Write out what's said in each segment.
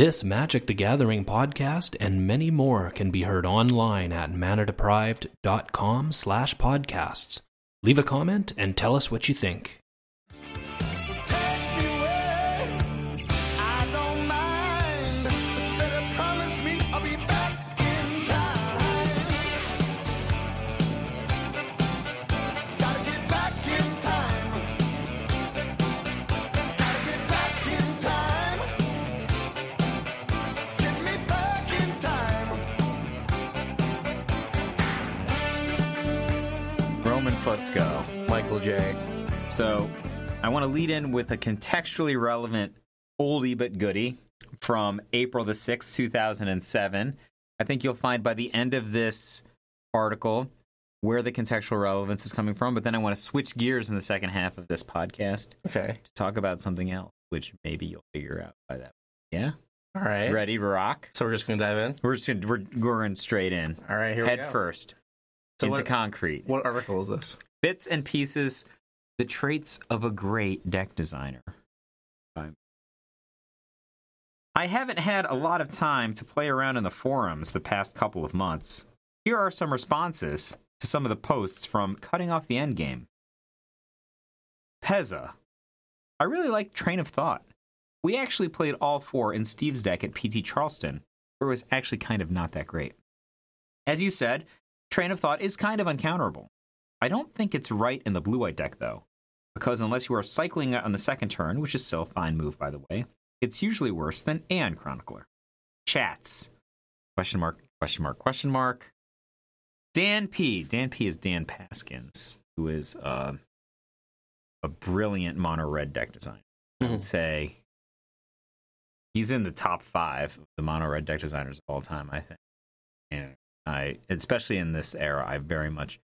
This Magic the Gathering podcast and many more can be heard online at manadeprived.com slash podcasts. Leave a comment and tell us what you think. Roman Fusco. Michael J. So I want to lead in with a contextually relevant oldie but goodie from April the 6th, 2007. I think you'll find by the end of this article where the contextual relevance is coming from, but then I want to switch gears in the second half of this podcast Okay. to talk about something else, which maybe you'll figure out by that. Yeah? All right. Ready to rock? So we're just gonna dive in. We're just gonna, we're going straight in. All right. Here Head we go. first So into what- concrete. What article is this? bits and pieces the traits of a great deck designer. I haven't had a lot of time to play around in the forums the past couple of months. Here are some responses to some of the posts from cutting off the endgame pezza. I really like train of thought. We actually played all four in steve's deck at pt charleston. Where it was actually kind of not that great. As you said train of thought is kind of uncounterable I don't think it's right in the blue white deck, though, because unless you are cycling on the second turn, which is still a fine move, by the way, it's usually worse than Aeon Chronicler. Chats. Question mark, question mark, question mark. Dan P. Dan P. is Dan Paskins, who is uh, a brilliant mono red deck designer. I would say he's in the top five of the mono red deck designers of all time, I think. And I, especially in this era, I very much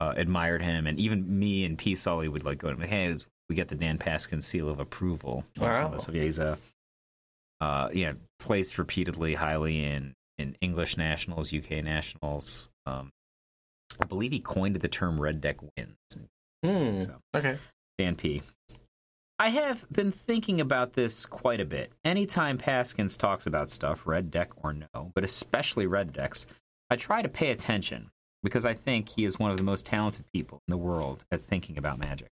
uh, admired him, and even me and P. Sully would like go to him. Hey, we get the Dan Paskin seal of approval. some of Wow. Yeah, he's a uh, yeah placed repeatedly highly in in English nationals, UK nationals. Um, I believe he coined the term "red deck wins." Hmm. So. Okay. Dan P. I have been thinking about this quite a bit. Anytime Paskins talks about stuff, red deck or no, but especially red decks, I try to pay attention because I think he is one of the most talented people in the world at thinking about magic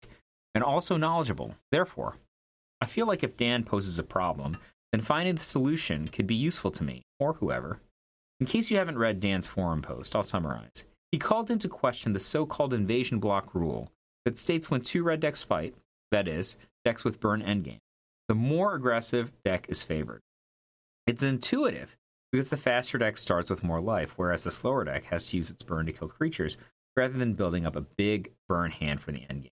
and also knowledgeable. Therefore, I feel like if Dan poses a problem, then finding the solution could be useful to me or whoever. In case you haven't read Dan's forum post, I'll summarize. He called into question the so called invasion block rule that states when two red decks fight, that is, decks with burn endgame, the more aggressive deck is favored. It's intuitive because the faster deck starts with more life, whereas the slower deck has to use its burn to kill creatures rather than building up a big burn hand for the endgame.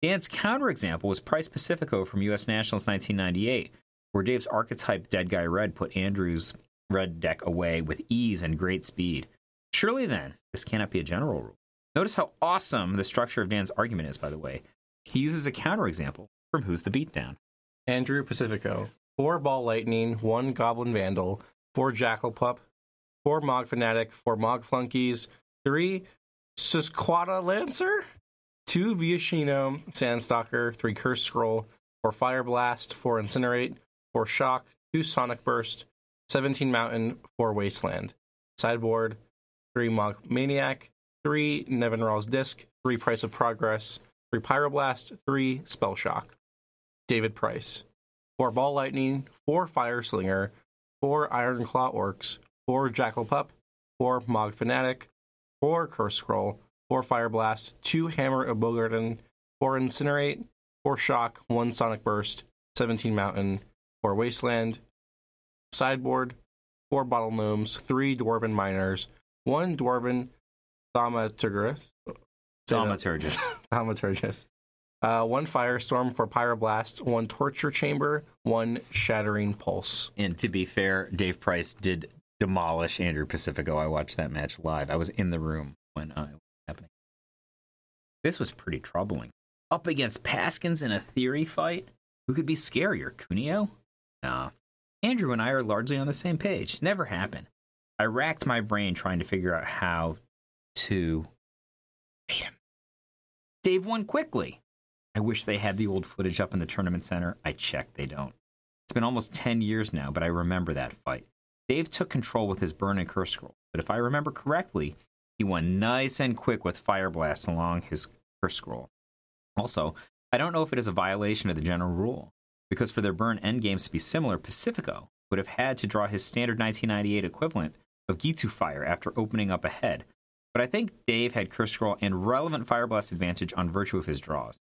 Dan's counterexample was Price Pacifico from US Nationals 1998, where Dave's archetype Dead Guy Red put Andrew's red deck away with ease and great speed. Surely then, this cannot be a general rule. Notice how awesome the structure of Dan's argument is, by the way. He uses a counterexample from Who's the Beatdown. Andrew Pacifico. Four ball lightning, one goblin vandal, four jackal pup, four mog fanatic, four mog flunkies, three Suq'Ata lancer, two Viashino sandstalker, three curse scroll, four fire blast, four incinerate, four shock, two sonic burst, seventeen mountain, four wasteland. Sideboard, three mog maniac, three Nevin Nevinral's disc, three price of progress, three pyroblast, three spell shock. David Price. Four Ball Lightning, four Fire Slinger, four Iron Claw Orcs, four Jackal Pup, four Mog Fanatic, four Curse Scroll, four Fire Blast, two Hammer of Bogardan, four Incinerate, four Shock, one Sonic Burst, 17 Mountain, four Wasteland, Sideboard, four Bottle Gnomes, three Dwarven Miners, one Dwarven Thaumaturgus. Thaumaturgist. Thaumaturgist. Uh, one Firestorm for Pyroblast, one Torture Chamber, one Shattering Pulse. and to be fair, Dave Price did demolish Andrew Pacifico. I watched that match live. I was in the room when uh, it was happening. This was pretty troubling. Up against Paskins in a theory fight? Who could be scarier, Cuneo? Nah. Andrew and I are largely on the same page. Never happened. I racked my brain trying to figure out how to beat him. Dave won quickly. I wish they had the old footage up in the tournament center. I checked, they don't. It's been almost 10 years now, but I remember that fight. Dave took control with his burn and curse scroll, but if I remember correctly, he won nice and quick with Fire Blast along his curse scroll. Also, I don't know if it is a violation of the general rule, because for their burn endgames to be similar, Pacifico would have had to draw his standard 1998 equivalent of Gitu Fire after opening up ahead. But I think Dave had Curse Scroll and relevant Fire Blast advantage on virtue of his draws.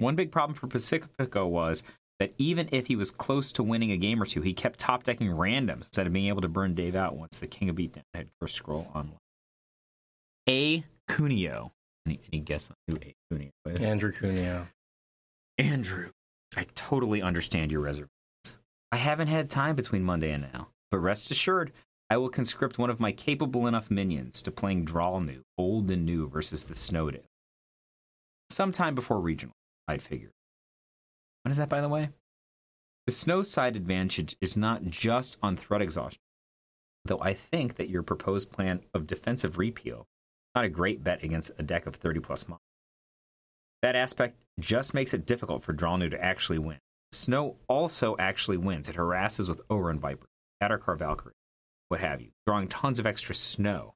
One big problem for Pacifico was that even if he was close to winning a game or two, he kept top decking randoms instead of being able to burn Dave out once the King of Beatdown had Curse Scroll on. A Cuneo. Any, any guess on who A Cuneo is? Andrew Cuneo. Andrew, I totally understand your reservations. I haven't had time between Monday and now, but rest assured, I will conscript one of my capable enough minions to playing Dralnu, old and new, versus the Snowdale. Sometime before regional, I'd figure. When is that, by the way? The snow side advantage is not just on threat exhaustion, though I think that your proposed plan of defensive repeal is not a great bet against a deck of 30 plus models. That aspect just makes it difficult for Dralnu to actually win. Snow also actually wins. It harasses with Ohran Viper, Adarkar Valkyrie, what have you, drawing tons of extra snow.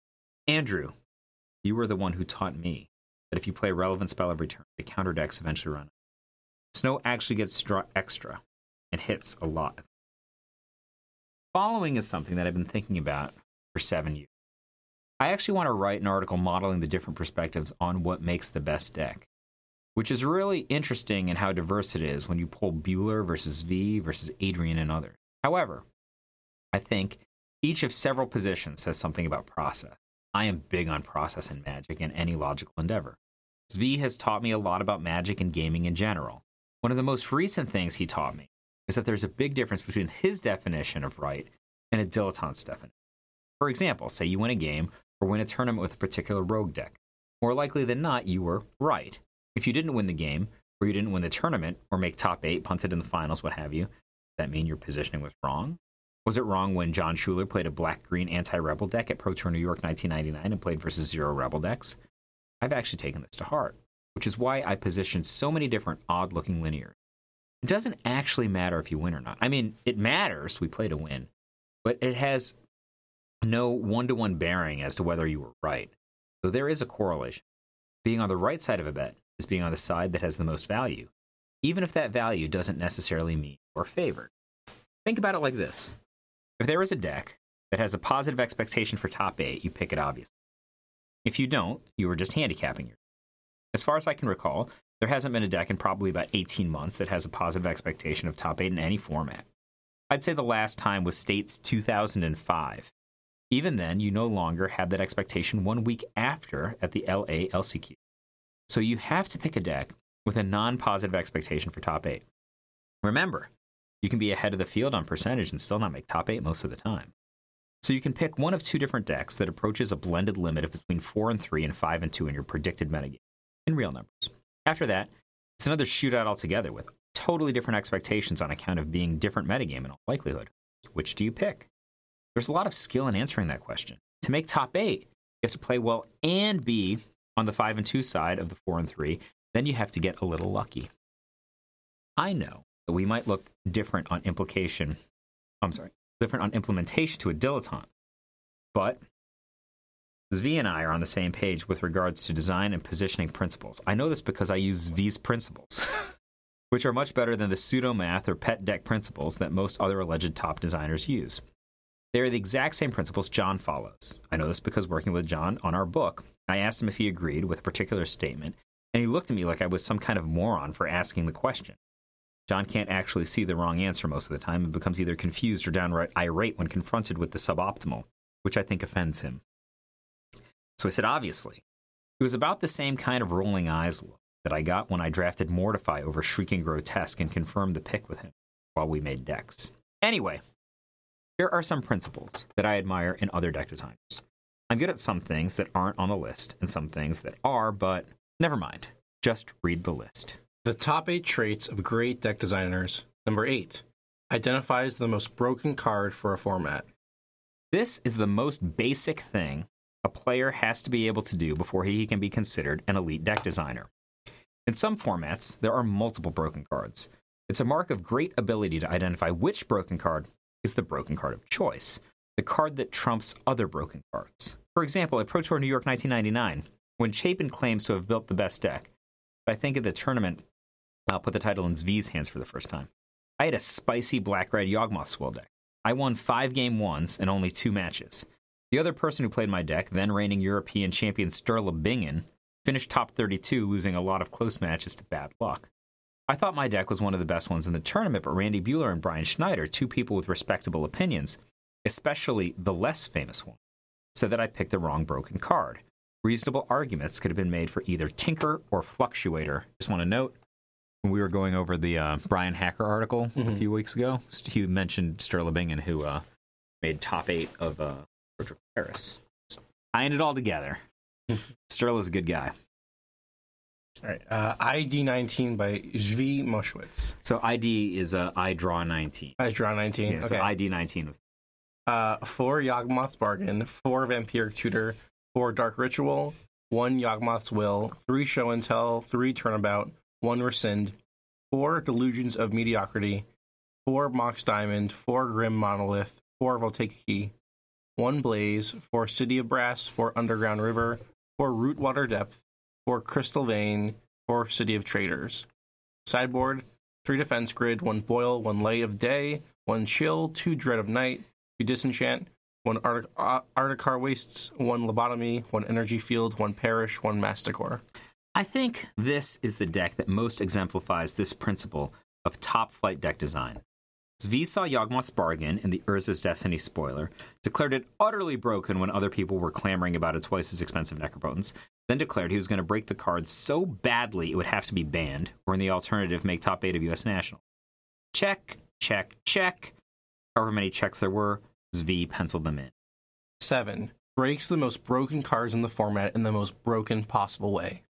Andrew, you were the one who taught me that if you play a relevant spell every turn, the counter decks eventually run out. Snow actually gets draw extra and hits a lot. Following is something that I've been thinking about for seven years. I actually want to write an article modeling the different perspectives on what makes the best deck which is really interesting in how diverse it is when you pull Buehler versus V versus Adrian and others. However, I think each of several positions says something about process. I am big on process in Magic in any logical endeavor. Zvi has taught me a lot about Magic and gaming in general. One of the most recent things he taught me is that there's a big difference between his definition of right and a dilettante's definition. For example, say you win a game or win a tournament with a particular rogue deck. More likely than not, you were right. If you didn't win the game, or you didn't win the tournament, or make top eight, punted in the finals, what have you, that mean your positioning was wrong? Was it wrong when John Schuler played a black green anti rebel deck at Pro Tour New York 1999 and played versus zero rebel decks? I've actually taken this to heart, which is why I positioned so many different odd looking linears. It doesn't actually matter if you win or not. I mean, it matters, we play to win, but it has no one to one bearing as to whether you were right. So there is a correlation. Being on the right side of a bet is being on the side that has the most value, even if that value doesn't necessarily mean you're favored. Think about it like this if there is a deck that has a positive expectation for top eight, you pick it obviously. If you don't, you are just handicapping yourself. As far as I can recall, there hasn't been a deck in probably about 18 months that has a positive expectation of top eight in any format. I'd say the last time was States 2005. Even then, you no longer have that expectation one week after at the LA LCQ. So you have to pick a deck with a non positive expectation for top eight. Remember, you can be ahead of the field on percentage and still not make top eight most of the time. So you can pick one of two different decks that approaches a blended limit of between 4 and 3 and 5 and 2 in your predicted metagame, in real numbers. After that, it's another shootout altogether with totally different expectations on account of being different metagame in all likelihood. Which do you pick? There's a lot of skill in answering that question. To make top 8, you have to play well and be on the 5 and 2 side of the 4 and 3, then you have to get a little lucky. I know that we might look different on implication, I'm sorry, different on implementation to a dilettante, but Zvi and I are on the same page with regards to design and positioning principles. I know this because I use Zvi's principles, which are much better than the pseudo-math or pet deck principles that most other alleged top designers use. They are the exact same principles John follows. I know this because working with John on our book, I asked him if he agreed with a particular statement, and he looked at me like I was some kind of moron for asking the question. John can't actually see the wrong answer most of the time and becomes either confused or downright irate when confronted with the suboptimal, which I think offends him. So I said, obviously. It was about the same kind of rolling eyes look that I got when I drafted Mortify over Shrieking Grotesque and confirmed the pick with him while we made decks. Anyway, here are some principles that I admire in other deck designers. I'm good at some things that aren't on the list and some things that are, but never mind. Just read the list. The top eight traits of great deck designers. Number eight identifies the most broken card for a format. This is the most basic thing a player has to be able to do before he can be considered an elite deck designer. In some formats, there are multiple broken cards. It's a mark of great ability to identify which broken card is the broken card of choice, the card that trumps other broken cards. For example, at Pro Tour New York 1999, when Chapin claims to have built the best deck, I think at the tournament, I'll put the title in Zvi's hands for the first time. I had a spicy black red Yawgmoth's Will deck. I won five game ones and only two matches. The other person who played my deck, then reigning European champion Sturla Bingen, finished top 32, losing a lot of close matches to bad luck. I thought my deck was one of the best ones in the tournament, but Randy Buehler and Brian Schneider, two people with respectable opinions, especially the less famous one, said that I picked the wrong broken card. Reasonable arguments could have been made for either Tinker or Fluctuator. Just want to note, when we were going over the uh, Brian Hacker article a few weeks ago, he mentioned Sturla Bingen, who uh, made top eight of uh, Paris. Tying it all together. Sturla's a good guy. All right. Uh, ID 19 by Zvi Mowshowitz. So ID is uh, I draw 19. I draw 19. Yeah, okay. So ID 19 was uh, four Yawgmoth's Bargain, four Vampiric Tutor, four Dark Ritual, one Yawgmoth's Will, three Show and Tell, three Turnabout, one Rescind, four Delusions of Mediocrity, four Mox Diamond, four Grim Monolith, four Voltaic Key, one Blaze, four City of Brass, four Underground River, four Root Water Depth, four Crystal Vein, four City of Traders. Sideboard, three Defense Grid, one Boil, one Light of Day, one Chill, two Dread of Night, two Disenchant, one Artic- uh, Adarkar Wastes, one Lobotomy, one Energy Field, one Perish, one Masticore. I think this is the deck that most exemplifies this principle of top flight deck design. Zvi saw Yawgmoth's bargain in the Urza's Destiny spoiler, declared it utterly broken when other people were clamoring about a twice as expensive Necropotence, then declared he was going to break the card so badly it would have to be banned, or in the alternative, make top 8 of US National. Check, check, check. However many checks there were, Zvi penciled them in. Seven, breaks the most broken cards in the format in the most broken possible way.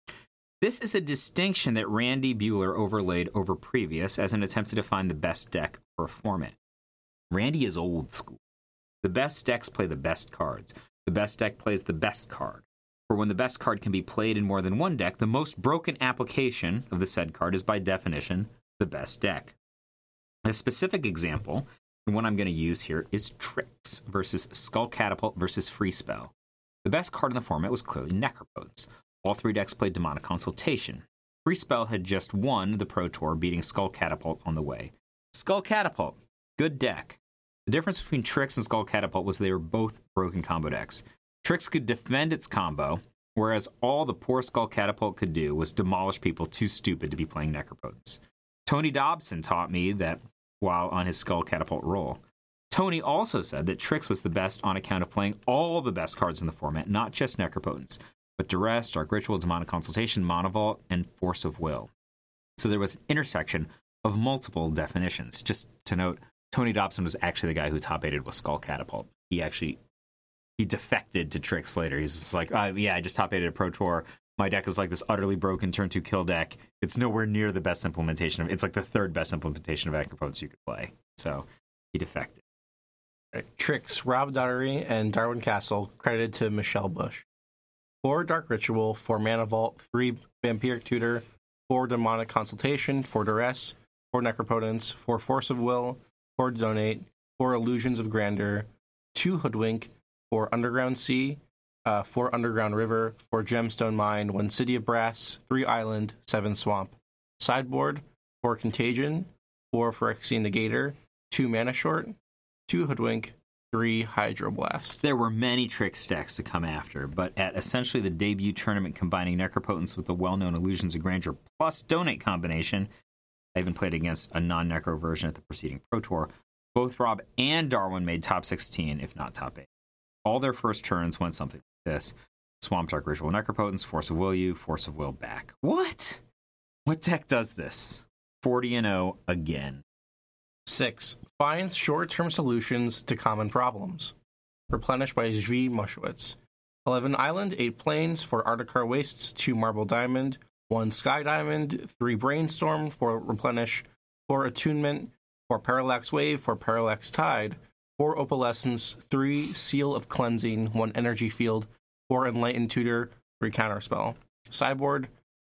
This is a distinction that Randy Buehler overlaid over previous as an attempt to define the best deck for a format. Randy is old school. The best decks play the best cards. The best deck plays the best card. For when the best card can be played in more than one deck, the most broken application of the said card is by definition the best deck. A specific example, and one I'm going to use here, is Tricks versus Skull Catapult versus Free Spell. The best card in the format was clearly Necropotence. All three decks played Demonic Consultation. Free Spell had just won the Pro Tour, beating Skull Catapult on the way. Skull Catapult, good deck. The difference between Tricks and Skull Catapult was they were both broken combo decks. Tricks could defend its combo, whereas all the poor Skull Catapult could do was demolish people too stupid to be playing Necropotence. Tony Dobson taught me that while on his Skull Catapult roll. Tony also said that Tricks was the best on account of playing all the best cards in the format, not just Necropotence, but Duress, Dark Ritual, Demonic Consultation, Mana Vault, and Force of Will. So there was an intersection of multiple definitions. Just to note, Tony Dobson was actually the guy who top aided with Skull Catapult. He actually he defected to Tricks later. He's just like, uh, yeah, I just top aided a Pro Tour. My deck is like this utterly broken turn two kill deck. It's nowhere near the best implementation of. It's like the third best implementation of Necropotence you could play. So he defected. Tricks, Rob Dougherty, and Darwin Kastle, credited to Michelle Bush. Four Dark Ritual, four Mana Vault, three Vampiric Tutor, four Demonic Consultation, four Duress, four Necropotence, four Force of Will, four Donate, four Illusions of Grandeur, two Hoodwink, four Underground Sea, uh, four Underground River, four Gemstone Mine, one City of Brass, three Island, seven Swamp. Sideboard, four Contagion, four Phyrexian Negator, two Mana Short, two Hoodwink, three Hydroblast. There were many trick stacks to come after, but at essentially the debut tournament combining Necropotence with the well known Illusions of Grandeur plus Donate combination, I even played against a non Necro version at the preceding Pro Tour. Both Rob and Darwin made top 16, if not top 8. All their first turns went something like this Swamp Dark Ritual Necropotence, Force of Will You, Force of Will back. What? What deck does this? 40 and 0 again. Six, finds short term solutions to common problems. Replenished by Zvi Mowshowitz. 11 Island, 8 Plains, 4 Adarkar Wastes, 2 Marble Diamond, 1 Sky Diamond, 3 Brainstorm, 4 Replenish, 4 Attunement, 4 Parallax Wave, 4 Parallax Tide, 4 Opalescence, 3 Seal of Cleansing, 1 Energy Field, 4 Enlightened Tutor, 3 Counterspell. Cyborg,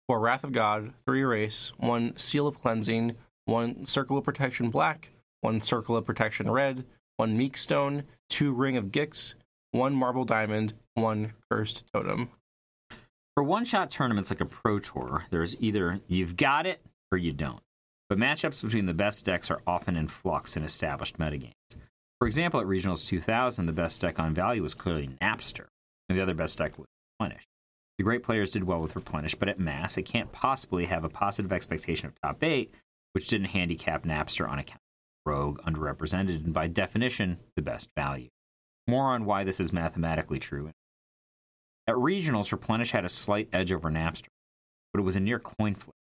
4 Wrath of God, 3 Erase, 1 Seal of Cleansing, one Circle of Protection black, one Circle of Protection red, one Meek Stone, two Ring of Gix, one Marble Diamond, one Cursed Totem. For one shot tournaments like a Pro Tour, there's either you've got it or you don't. But matchups between the best decks are often in flux in established metagames. For example, at Regionals 2000, the best deck on value was clearly Napster, and the other best deck was Replenish. The great players did well with Replenish, but at Mass, it can't possibly have a positive expectation of top 8, which didn't handicap Napster on account of Rogue, underrepresented, and by definition, the best value. More on why this is mathematically true. At Regionals, Replenish had a slight edge over Napster, but it was a near coin flip.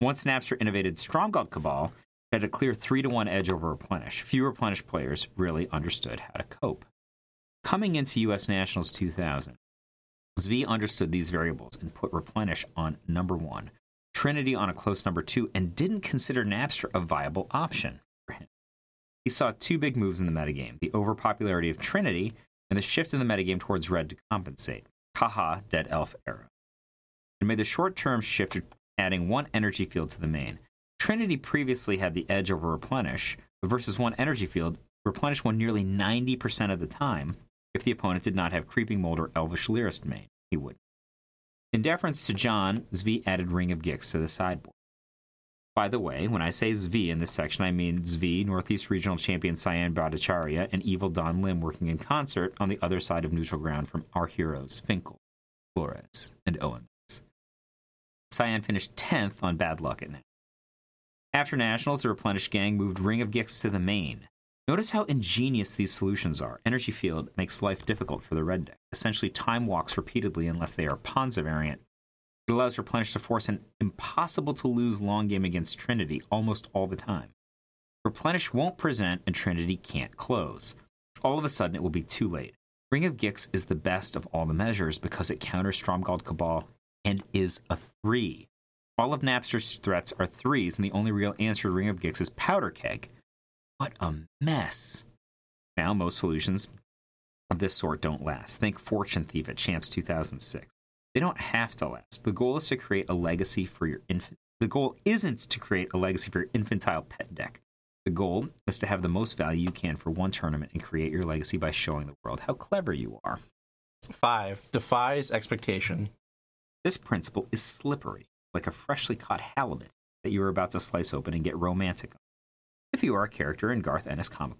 Once Napster innovated Stromgald Cabal, it had a clear 3 to 1 edge over Replenish. Few Replenish players really understood how to cope. Coming into US Nationals 2000, Zvi understood these variables and put Replenish on number one, Trinity on a close number two, and didn't consider Napster a viable option for him. He saw two big moves in the metagame the overpopularity of Trinity and the shift in the metagame towards red to compensate. Haha, Dead Elf era. And made the short term shift to adding one energy field to the main. Trinity previously had the edge over Replenish, but versus one energy field, Replenish won nearly 90% of the time if the opponent did not have Creeping Mold or Elvish Lyrist main. He would. In deference to John, Zvi added Ring of Gix to the sideboard. By the way, when I say Zvi in this section, I mean Zvi, Northeast Regional Champion Cyan Bhattacharya, and Evil Don Lim working in concert on the other side of neutral ground from our heroes, Finkel, Flores, and OMS. Cyan finished 10th on bad luck at Nationals. After Nationals, the replenished gang moved Ring of Gix to the main. Notice how ingenious these solutions are. Energy Field makes life difficult for the red deck. Essentially, time walks repeatedly unless they are Ponza variant. It allows Replenish to force an impossible to lose long game against Trinity almost all the time. Replenish won't present and Trinity can't close. All of a sudden, it will be too late. Ring of Gix is the best of all the measures because it counters Stromgald Cabal and is a 3. All of Napster's threats are 3s, and the only real answer to Ring of Gix is Powder Keg. What a mess. Now, most solutions of this sort don't last. Think Fortune Thief at Champs 2006. They don't have to last. The goal is to create a legacy for your infant. The goal isn't to create a legacy for your infantile pet deck. The goal is to have the most value you can for one tournament and create your legacy by showing the world how clever you are. Five defies expectation. This principle is slippery, like a freshly caught halibut that you are about to slice open and get romantic on. If you are a character in Garth Ennis comic,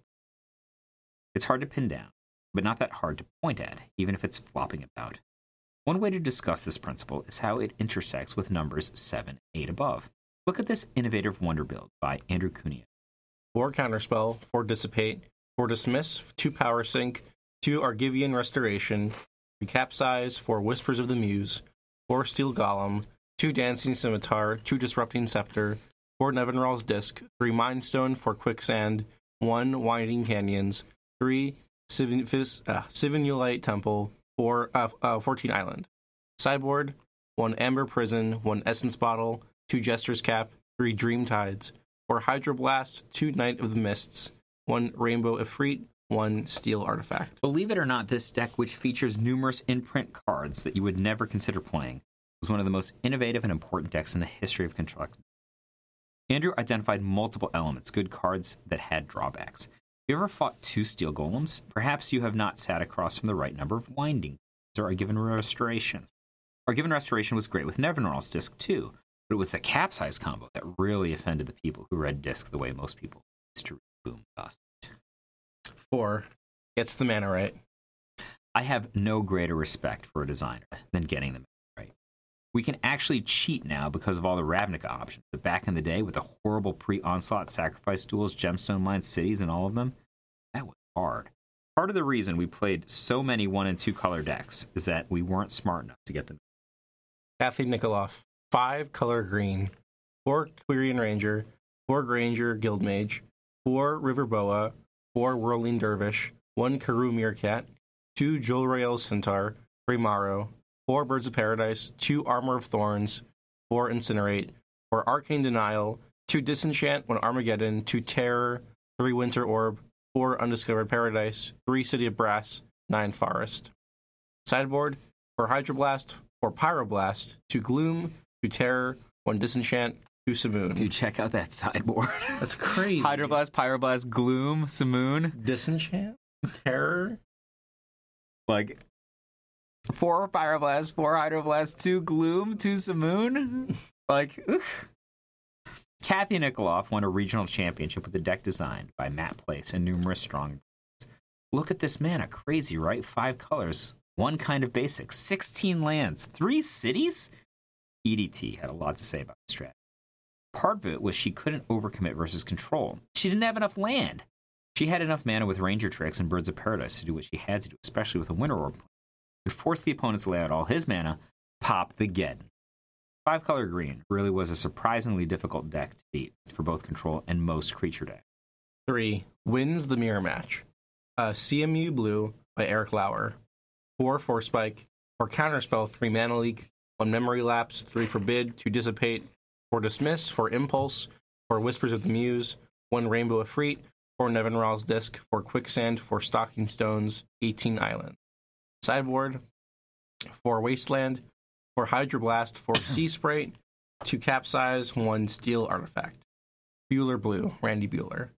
it's hard to pin down, but not that hard to point at, even if it's flopping about. One way to discuss this principle is how it intersects with numbers 7 and 8 above. Look at this innovative wonder build by Andrew Cuneo. Four counterspell, four dissipate, four dismiss, two power sink, two Argivian restoration, three capsize, four whispers of the muse, four steel golem, two dancing scimitar, two disrupting scepter, four Nevinral's disc, three mind stone, four quicksand, one winding canyons, three Sivin, uh, Sivinulite temple, four uh, uh, 14 island. Sideboard, one amber prison, one essence bottle, two jester's cap, three dream tides, four hydroblast, two knight of the mists, one rainbow efreet, one steel artifact. Believe it or not, this deck, which features numerous imprint cards that you would never consider playing, was one of the most innovative and important decks in the history of construction. Andrew identified multiple elements, good cards that had drawbacks. Have you ever fought two steel golems? Perhaps you have not sat across from the right number of winding or are given restorations. Argivian restoration was great with Nevinral's disc too, but it was the capsize combo that really offended the people who read disc the way most people used to read Boom Dust. Four, gets the mana right. I have no greater respect for a designer than getting the. We can actually cheat now because of all the Ravnica options, but back in the day with the horrible pre-onslaught sacrifice duels, gemstone mine cities, and all of them, that was hard. Part of the reason we played so many one and two color decks is that we weren't smart enough to get them. Kathy Nikoloff, five color green, four Quirion Ranger, four Granger Guild Mage, four River Boa, four Whirling Dervish, one Karoo Meerkat, two Jolrael Centaur, three Maro, four Birds of Paradise, two Armor of Thorns, four Incinerate, four Arcane Denial, two Disenchant, one Armageddon, two Terror, three Winter Orb, four Undiscovered Paradise, three City of Brass, nine Forest. Sideboard, four Hydroblast, four Pyroblast, two Gloom, two Terror, one Disenchant, two Simoon. Dude, check out that sideboard. That's crazy. Hydroblast, Pyroblast, Gloom, Simoon. Disenchant, Terror. Like four Pyroblast, four Hydroblast, two Gloom, two Simoon. Like, oof. Kathy Nikoloff won a regional championship with a deck designed by Matt Place and numerous strong. Look at this mana. Crazy, right? Five colors, one kind of basic, 16 lands, three cities? EDT had a lot to say about the strat. Part of it was she couldn't overcommit versus control. She didn't have enough land. She had enough mana with Ranger Tricks and Birds of Paradise to do what she had to do, especially with a Winter Orb. To force the opponents to lay out all his mana, pop the Geddon. Five color green really was a surprisingly difficult deck to beat for both control and most creature decks. Three wins the mirror match. Uh, CMU Blue by Erik Lauer. Four Force Spike. Four Counterspell. Three Mana Leak. One Memory Lapse. Three Forbid. Two Dissipate. Four Dismiss. Four Impulse. Four Whispers of the Muse. One Rainbow Efreet. Four Nevinral's Disc. Four Quicksand. Four Stalking Stones. 18 Island. Sideboard. Four Wasteland. Four Hydroblast. Four Sea Sprite. Two Capsize. One Steel Artifact. Buehler Blue. Randy Buehler.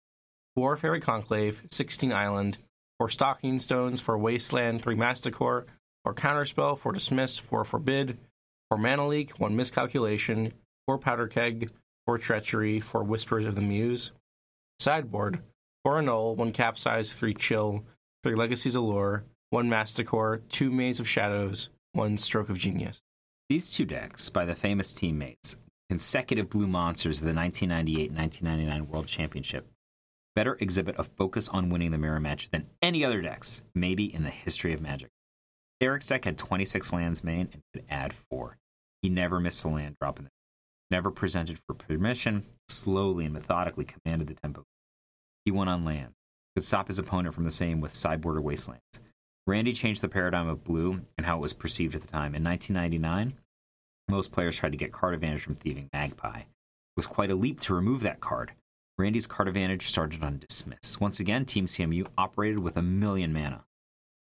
Four Faerie Conclave, 16 Island, four Stalking Stones, four Wasteland, three Masticore, four Counterspell, four Dismiss, four Forbid, four Mana Leak, one Miscalculation, four Powder Keg, four Treachery, four Whispers of the Muse. Sideboard, four Annul, one Capsize, three Chill, three Legacy's Allure, one Masticore, two Maze of Shadows, one Stroke of Genius. These two decks, by the famous teammates, consecutive blue monsters of the 1998 1999 World Championship, better exhibit a focus on winning the mirror match than any other decks, maybe in the history of Magic. Eric's deck had 26 lands main and could add four. He never missed a land drop in the never presented for permission, slowly and methodically commanded the tempo. He won on land, could stop his opponent from the same with sideboard or wastelands. Randy changed the paradigm of blue and how it was perceived at the time. In 1999, most players tried to get card advantage from thieving Magpie. It was quite a leap to remove that card. Randy's card advantage started on dismiss. Once again, Team CMU operated with a million mana.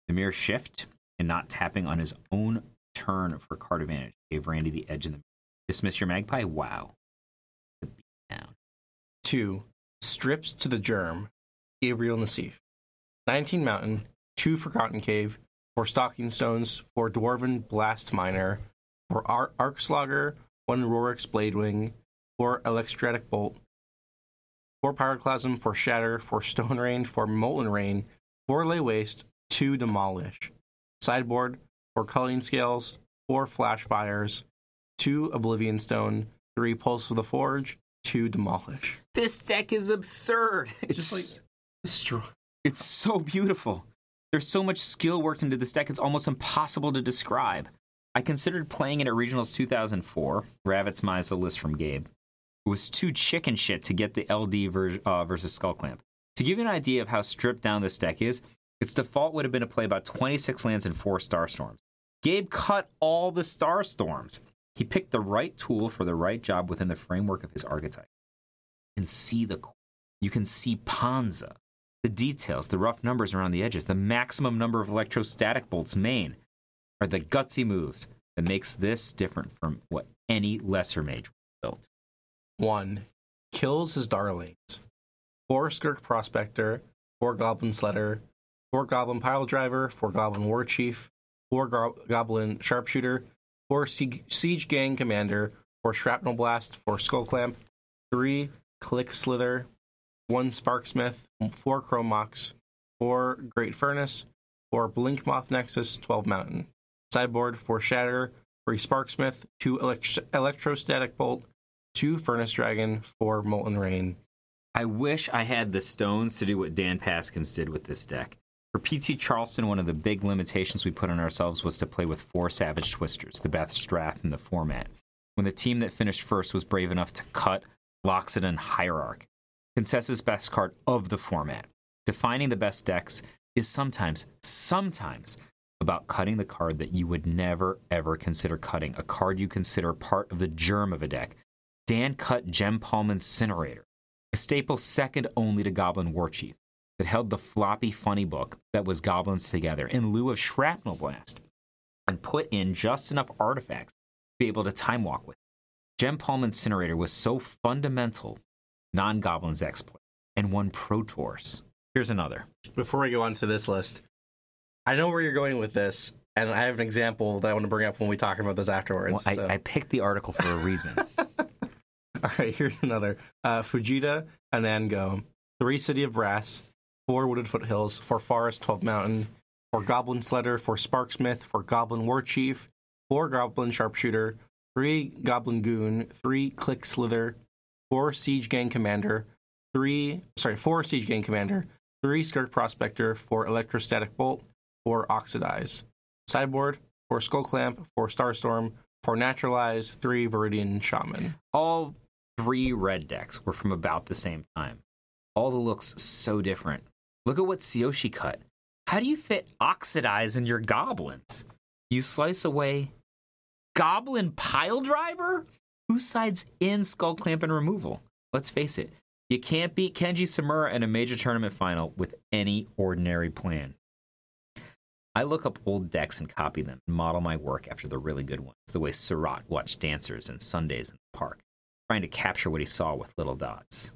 The mere shift and not tapping on his own turn for card advantage gave Randy the edge in the dismiss your magpie. Wow. Two, Strips to the Germ, Gabriel Nassif. 19 Mountain, two Forgotten Cave, four Stalking Stones, four Dwarven Blast Miner, four Ar- Arc Slogger, one Rorix Bladewing, four Electrostatic Bolt, four Pyroclasm, four Shatter, four Stone Rain, four Molten Rain, four Lay Waste, two Demolish. Sideboard, four Culling Scales, four Flash Fires, two Oblivion Stone, three Pulse of the Forge, two Demolish. This deck is absurd. It's Just like destroy. It's so beautiful. There's so much skill worked into this deck, it's almost impossible to describe. I considered playing it at Regionals 2004. Ravitz Mize the list from Gabe. It was too chicken shit to get the LD ver- uh, versus Skull Clamp. To give you an idea of how stripped down this deck is, its default would have been to play about 26 lands and 4 Starstorms. Gabe cut all the Starstorms. He picked the right tool for the right job within the framework of his archetype. You can see the you can see Panza, the details, the rough numbers around the edges, the maximum number of electrostatic bolts main are the gutsy moves that makes this different from what any lesser mage built. One, kills his darlings. Four Skirk Prospector, four Goblin Sledder, four Goblin Pile Driver, four Goblin War Chief, four Go- Goblin Sharpshooter, four Siege, Siege Gang Commander, four Shrapnel Blast, four Skull Clamp, three Click Slither, one Sparksmith, four Chrome Mox, four Great Furnace, four Blink Moth Nexus, 12 Mountain. Sideboard, four Shatter, three Sparksmith, two elect- Electrostatic Bolt, two Furnace Dragon, four Molten Rain. I wish I had the stones to do what Dan Paskins did with this deck. For PT Charleston, one of the big limitations we put on ourselves was to play with four Savage Twisters, the best Strath in the format. When the team that finished first was brave enough to cut Loxodon Hierarch, Concessa's best card of the format. Defining the best decks is sometimes, sometimes about cutting the card that you would never ever consider cutting, a card you consider part of the germ of a deck. Dan cut Gem Palm Incinerator, a staple second only to Goblin Warchief, that held the floppy funny book that was goblins together in lieu of Shrapnel Blast, and put in just enough artifacts to be able to time walk with. Gem Palm Incinerator was so fundamental, non Goblins exploit, and one Pro Tours. Here's another. Before we go on to this list, I know where you're going with this, and I have an example that I want to bring up when we talk about this afterwards. Well, I, so- I picked the article for a reason. All right, here's another. Uh, Fujita Anango, three City of Brass, four Wooded Foothills, four Forest, 12 Mountain, four Goblin Sledder, four Sparksmith, four Goblin War Chief, four Goblin Sharpshooter, three Goblin Goon, three Click Slither, four Siege Gang Commander, three, sorry, four Siege Gang Commander, three Skirk Prospector, four Electrostatic Bolt, four Oxidize. Sideboard, four Skull Clamp, four Starstorm, four Naturalize, three Viridian Shaman. All three red decks were from about the same time. All the looks so different. Look at what Tsuyoshi cut. How do you fit Oxidize in your goblins? You slice away Goblin Pile Driver? Who sides in Skull Clamp and removal? Let's face it, you can't beat Kenji Tsumura in a major tournament final with any ordinary plan. I look up old decks and copy them and model my work after the really good ones, the way Seurat watched dancers and Sundays in the park, trying to capture what he saw with little dots.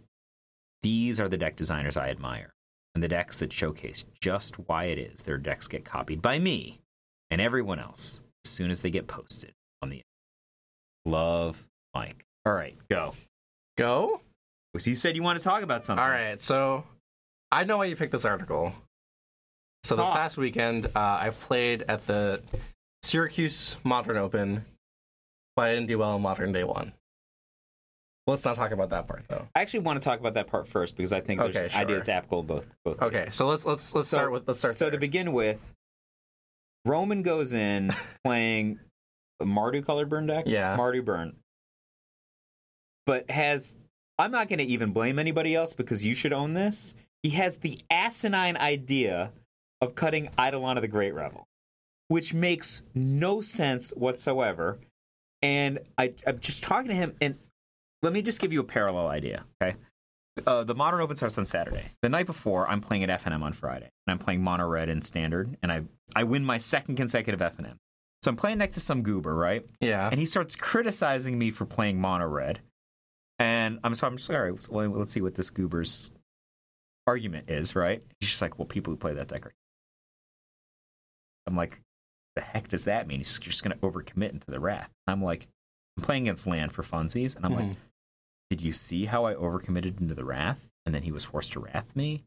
These are the deck designers I admire, and the decks that showcase just why it is their decks get copied by me and everyone else as soon as they get posted on the internet. Love Mike. All right, go. Go? Because you said you want to talk about something. All right, so I know why you picked this article. So this Talk. past weekend, uh, I played at the Syracuse Modern Open, but I didn't do well in Modern Day One. Let's not talk about that part though. I actually want to talk about that part first because I think there's Okay, an idea sure. it's applicable both both Okay, ways. so let's let's let's So- start with let's start. So to there. begin with, Roman goes in playing a Mardu colored burn deck. Yeah. Mardu burn. But has I'm not going to even blame anybody else because you should own this. He has the asinine idea of cutting Eidolon of the Great Revel, which makes no sense whatsoever. And I, I'm just talking to him, and let me just give you a parallel idea, okay? Uh, the Modern Open starts on Saturday. The night before, I'm playing at FNM on Friday, and I'm playing Mono Red in Standard, and I I win my second consecutive FNM. So I'm playing next to some goober, right? yeah, and he starts criticizing me for playing mono red. And I'm so I'm sorry. Well, let's see what this goober's argument is, right? He's just like, well, people who play that deck are. I'm like, the heck does that mean? He's just going to overcommit into the wrath. I'm like, I'm playing against land for funsies, and I'm like, Mhm. did you see how I overcommitted into the wrath? And then he was forced to wrath me,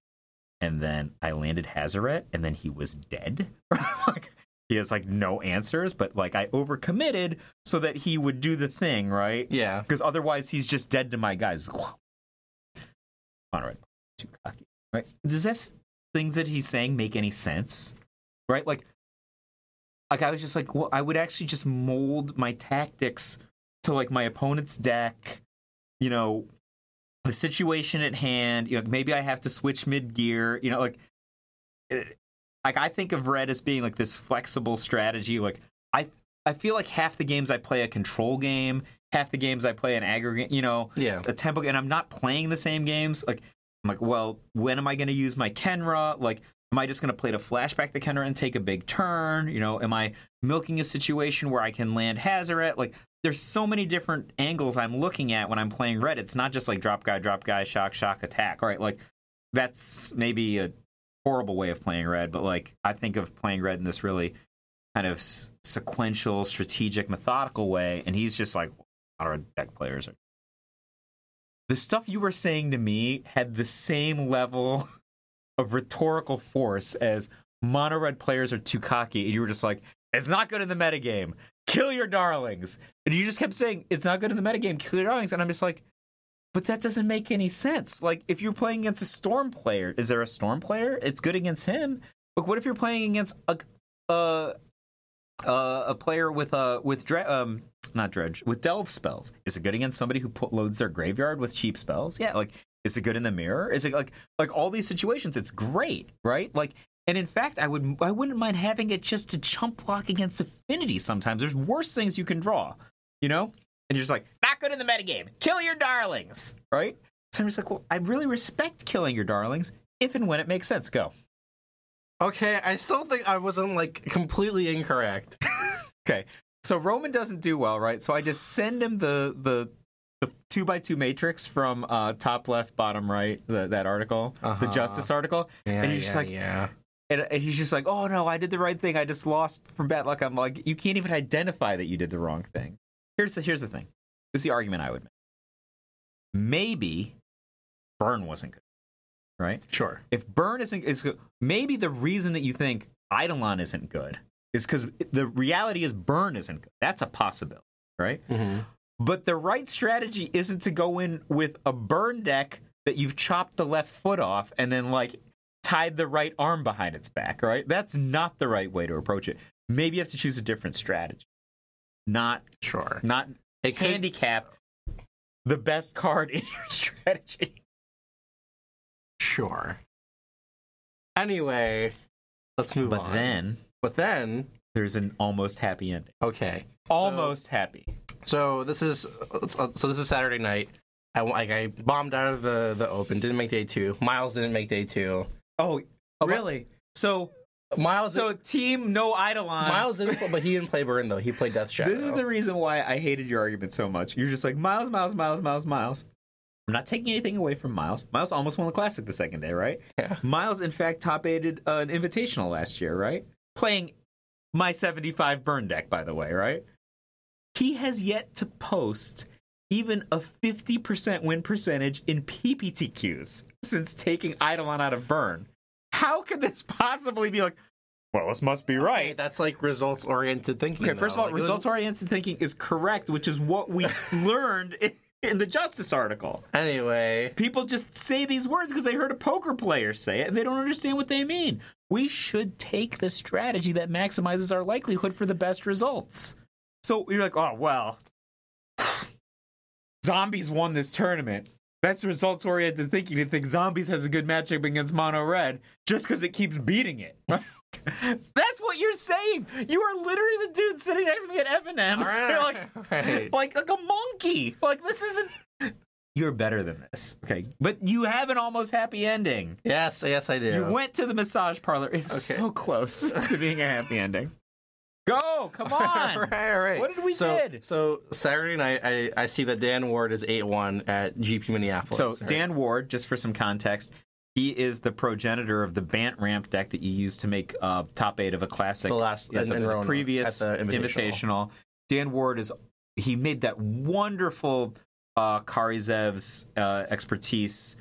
and then I landed Hazaret, and then he was dead. like, he has like no answers, but like I overcommitted so that he would do the thing, right? yeah. Because otherwise he's just dead to my guys. All right, too cocky, right? Does this things that he's saying make any sense? Right? Like, like I was just like, well, I would actually just mold my tactics to like my opponent's deck, you know, the situation at hand. You know, maybe I have to switch mid gear. You know, like, it, like I think of red as being like this flexible strategy. Like I, I feel like half the games I play a control game, half the games I play an aggregate. You know, Yeah. a tempo, and I'm not playing the same games. Like I'm like, well, when am I going to use my Khenra? Like, am I just going to play to flashback the Khenra and take a big turn? You know, am I milking a situation where I can land Hazaret? Like, there's so many different angles I'm looking at when I'm playing red. It's not just like drop guy, drop guy, shock, shock, attack. All right, like that's maybe a horrible way of playing red, but like I think of playing red in this really kind of s- sequential, strategic, methodical way, and he's just like, our deck players are the stuff you were saying to me had the same level of rhetorical force as mono red players are too cocky, and you were just like, it's not good in the metagame. Kill your darlings. And you just kept saying, it's not good in the metagame, kill your darlings. And I'm just like, but that doesn't make any sense. Like, if you're playing against a storm player, is there a storm player? It's good against him. But what if you're playing against a uh, uh, a player with a with dre- um not dredge with delve spells? Is it good against somebody who put, loads their graveyard with cheap spells? Yeah, like is it good in the mirror? Is it like like all these situations? It's great, right? Like. And in fact, I would I wouldn't mind having it just to chump block against affinity sometimes. There's worse things you can draw, you know? And you're just like, not good in the metagame. Kill your darlings, right? So I'm just like, well, I really respect killing your darlings if and when it makes sense. Go. Okay, I still think I wasn't like completely incorrect. Okay. so Roman doesn't do well, right? So I just send him the the the two by two matrix from uh, top left, bottom right, the, that article, the Uh-huh. Justice article, Yeah, and he's just like, yeah. and, and he's just like, oh no, I did the right thing. I just lost from bad luck. I'm like, you can't even identify that you did the wrong thing. Here's the here's the thing. This is the argument I would make. Maybe Burn wasn't good, right? Sure. If Burn isn't is maybe the reason that you think Eidolon isn't good is because the reality is Burn isn't good. That's a possibility, right? Mm-hmm. But the right strategy isn't to go in with a burn deck that you've chopped the left foot off and then like tied the right arm behind its back, right? That's not the right way to approach it. Maybe you have to choose a different strategy. Not Sure. not It could- handicap the best card in your strategy. Sure. Anyway, let's move But on. then but then, there's an almost happy ending. okay. Almost happy. So this is uh, so this is Saturday night. I like I bombed out of the the open. Didn't make day two. Miles didn't make day two. Oh, really? So Miles. so team no Eidolons. Miles didn't, play- but he didn't play Burn though. He played Death Shadow. This is the reason why I hated your argument so much. You're just like Miles, Miles, Miles, Miles, Miles. I'm not taking anything away from Miles. Miles almost won the classic the second day, right? Yeah. Miles, in fact, top aided uh, an invitational last year, right? Playing my 75 burn deck, by the way, right? He has yet to post even a 50% win percentage in PPTQs since taking Eidolon out of burn. How could this possibly be like, well, this must be right? Okay, that's like results oriented thinking. Okay, first of all, Like, results oriented thinking is correct, which is what we learned in, in the Justice article. Anyway, People just say these words because they heard a poker player say it and they don't understand what they mean. We should take the strategy that maximizes our likelihood for the best results. So you're like, oh, well, Zombies won this tournament. That's results oriented thinking to think Zombies has a good matchup against Mono Red just because it keeps beating it. That's what you're saying. You are literally the dude sitting next to me at FNM. All right, You're like, right, like like a monkey. Like this isn't. You're better than this. Okay, but you have an almost happy ending. yes, yes, I do. You went to the massage parlor. It's Okay. so close to being a happy ending. Go, come on. all right, all right. What did we so, did? So Saturday night, I, I see that Dan Ward is eight one at GP Minneapolis. So right? Dan Ward, just for some context, he is the progenitor of the Bant Ramp deck that you used to make uh, top eight of a classic. The last- yeah, in- the, in the Rona, previous at the Invitational. invitational. Dan Ward is he made that wonderful uh, Kari Zev's uh, expertise.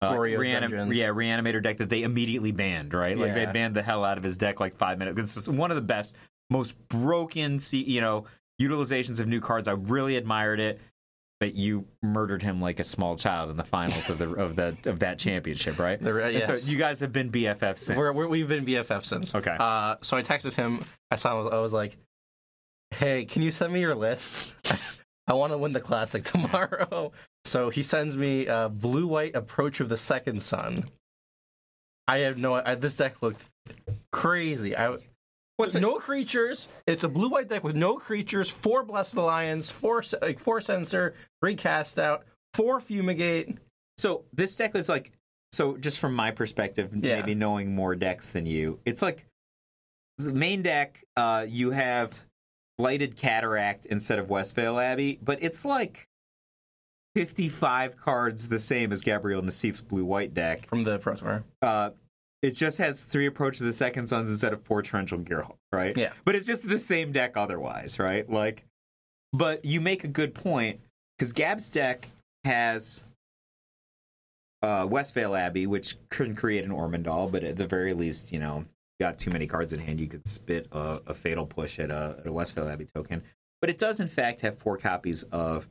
Uh, Glorious Vengeance. yeah, reanimator deck that they immediately banned, right? Like they banned the hell out of his deck like five minutes. This is one of the best, most broken, you know, utilizations of new cards. I really admired it but you murdered him like a small child in the finals of the of the of that championship, right? The- so yes. you guys have been BFF since. We're, we've been BFF since. Okay. Uh, so I texted him. I saw. him, I was like, "Hey, can you send me your list? I want to win the classic tomorrow." So he sends me uh, blue white approach of the second sun. I have no. I, this deck looked crazy. I What's it? no creatures. It's a blue white deck with no creatures. Four blessed alliance. Four like four Censor. Three cast out. Four fumigate. So this deck is like so just from my perspective, Yeah. maybe knowing more decks than you, it's like the main deck, uh, you have Blighted Cataract instead of Westvale Abbey, but it's like 55 cards the same as Gabriel Nassif's blue white deck. from the Pro Tour. Uh, it just has three approach to the second sons instead of four torrential gearhulk, right? Yeah. But it's just the same deck otherwise, right? Like, but you make a good point because Gab's deck has uh, Westvale Abbey, which couldn't create an Ormondal, but at the very least, you know, got too many cards in hand, you could spit a, a fatal push at a, at a Westvale Abbey token. But it does, in fact, have four copies of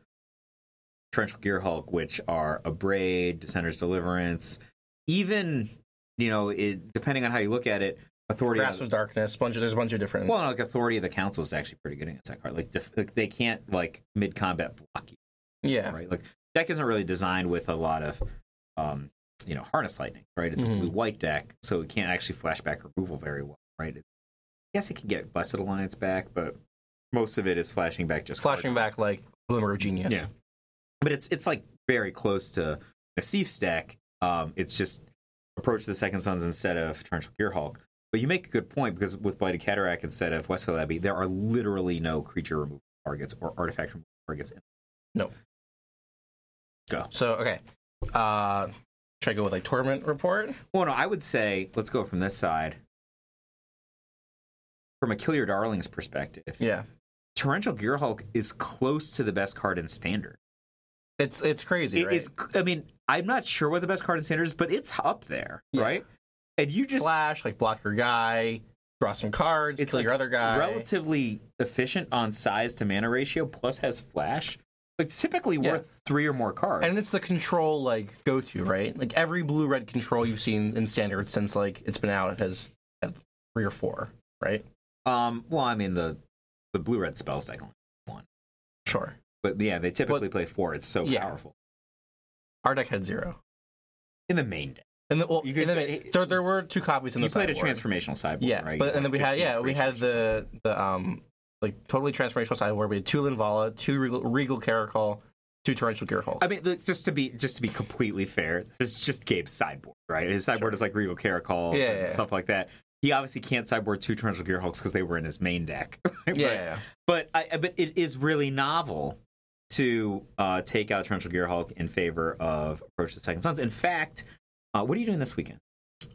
Torrential Gearhulk, which are Abrade, Dissenter's Deliverance, even, you know, it, depending on how you look at it, Authority. Grasp of Darkness. Bunch of, there's a bunch of different. well, no, like Authority of the Consuls is actually pretty good against that card. Like, def- like they can't like mid combat block you yeah. right? Like deck isn't really designed with a lot of, um, you know, harness lightning, right? It's Mhm. a blue white deck, so it can't actually flashback removal very well, right? It, guess it can get Blessed Alliance back, but most of it is flashing back just Flashing card- back like Glimmer of Genius. Yeah. But it's it's like very close to Nassif's deck. Um, it's just approach the second sons instead of Torrential Gearhulk. But you make a good point because with Blighted Cataract instead of Westvale Abbey, there are literally no creature removal targets or artifact removal targets. No. Go. So okay, uh, should I go with like tournament report? Well, no, I would say let's go from this side. From a Kill Your Darlings perspective, Yeah, Torrential Gearhulk is close to the best card in Standard. It's it's crazy, It right? is- I mean, I'm not sure what the best card in Standard is, but it's up there, Yeah. right? And you just Flash, like block your guy, draw some cards, it's kill like your other guy. relatively efficient on size to mana ratio, plus has flash. It's typically Yeah. worth three or more cards. and it's the control like go to, right? Like every blue red control you've seen in standard since like it's been out, it has had three or four, right? um. Well, I mean the the blue red spells stack only one, Sure. But yeah, they typically play four. It's so Yeah. powerful Our deck had zero. in the main deck. And the, well, You could say- it- there, there were two copies in You the played a transformational sideboard, Yeah, right? but and then we had yeah we had the the um like totally transformational sideboard. We had two Linvala, two Regal, Regal Caracal, two Torrential Gearhulk. I mean, look, just to be just to be completely fair, this is just Gabe's sideboard, right? His sideboard Sure. is like Regal Caracals Yeah, and yeah. stuff like that. He obviously can't sideboard two Torrential Gearhulks because they were in his main deck. But- yeah, but I, but it is really novel to uh, take out Torrential Gearhulk in favor of Approach the Second Sons. In fact, uh, what are you doing this weekend?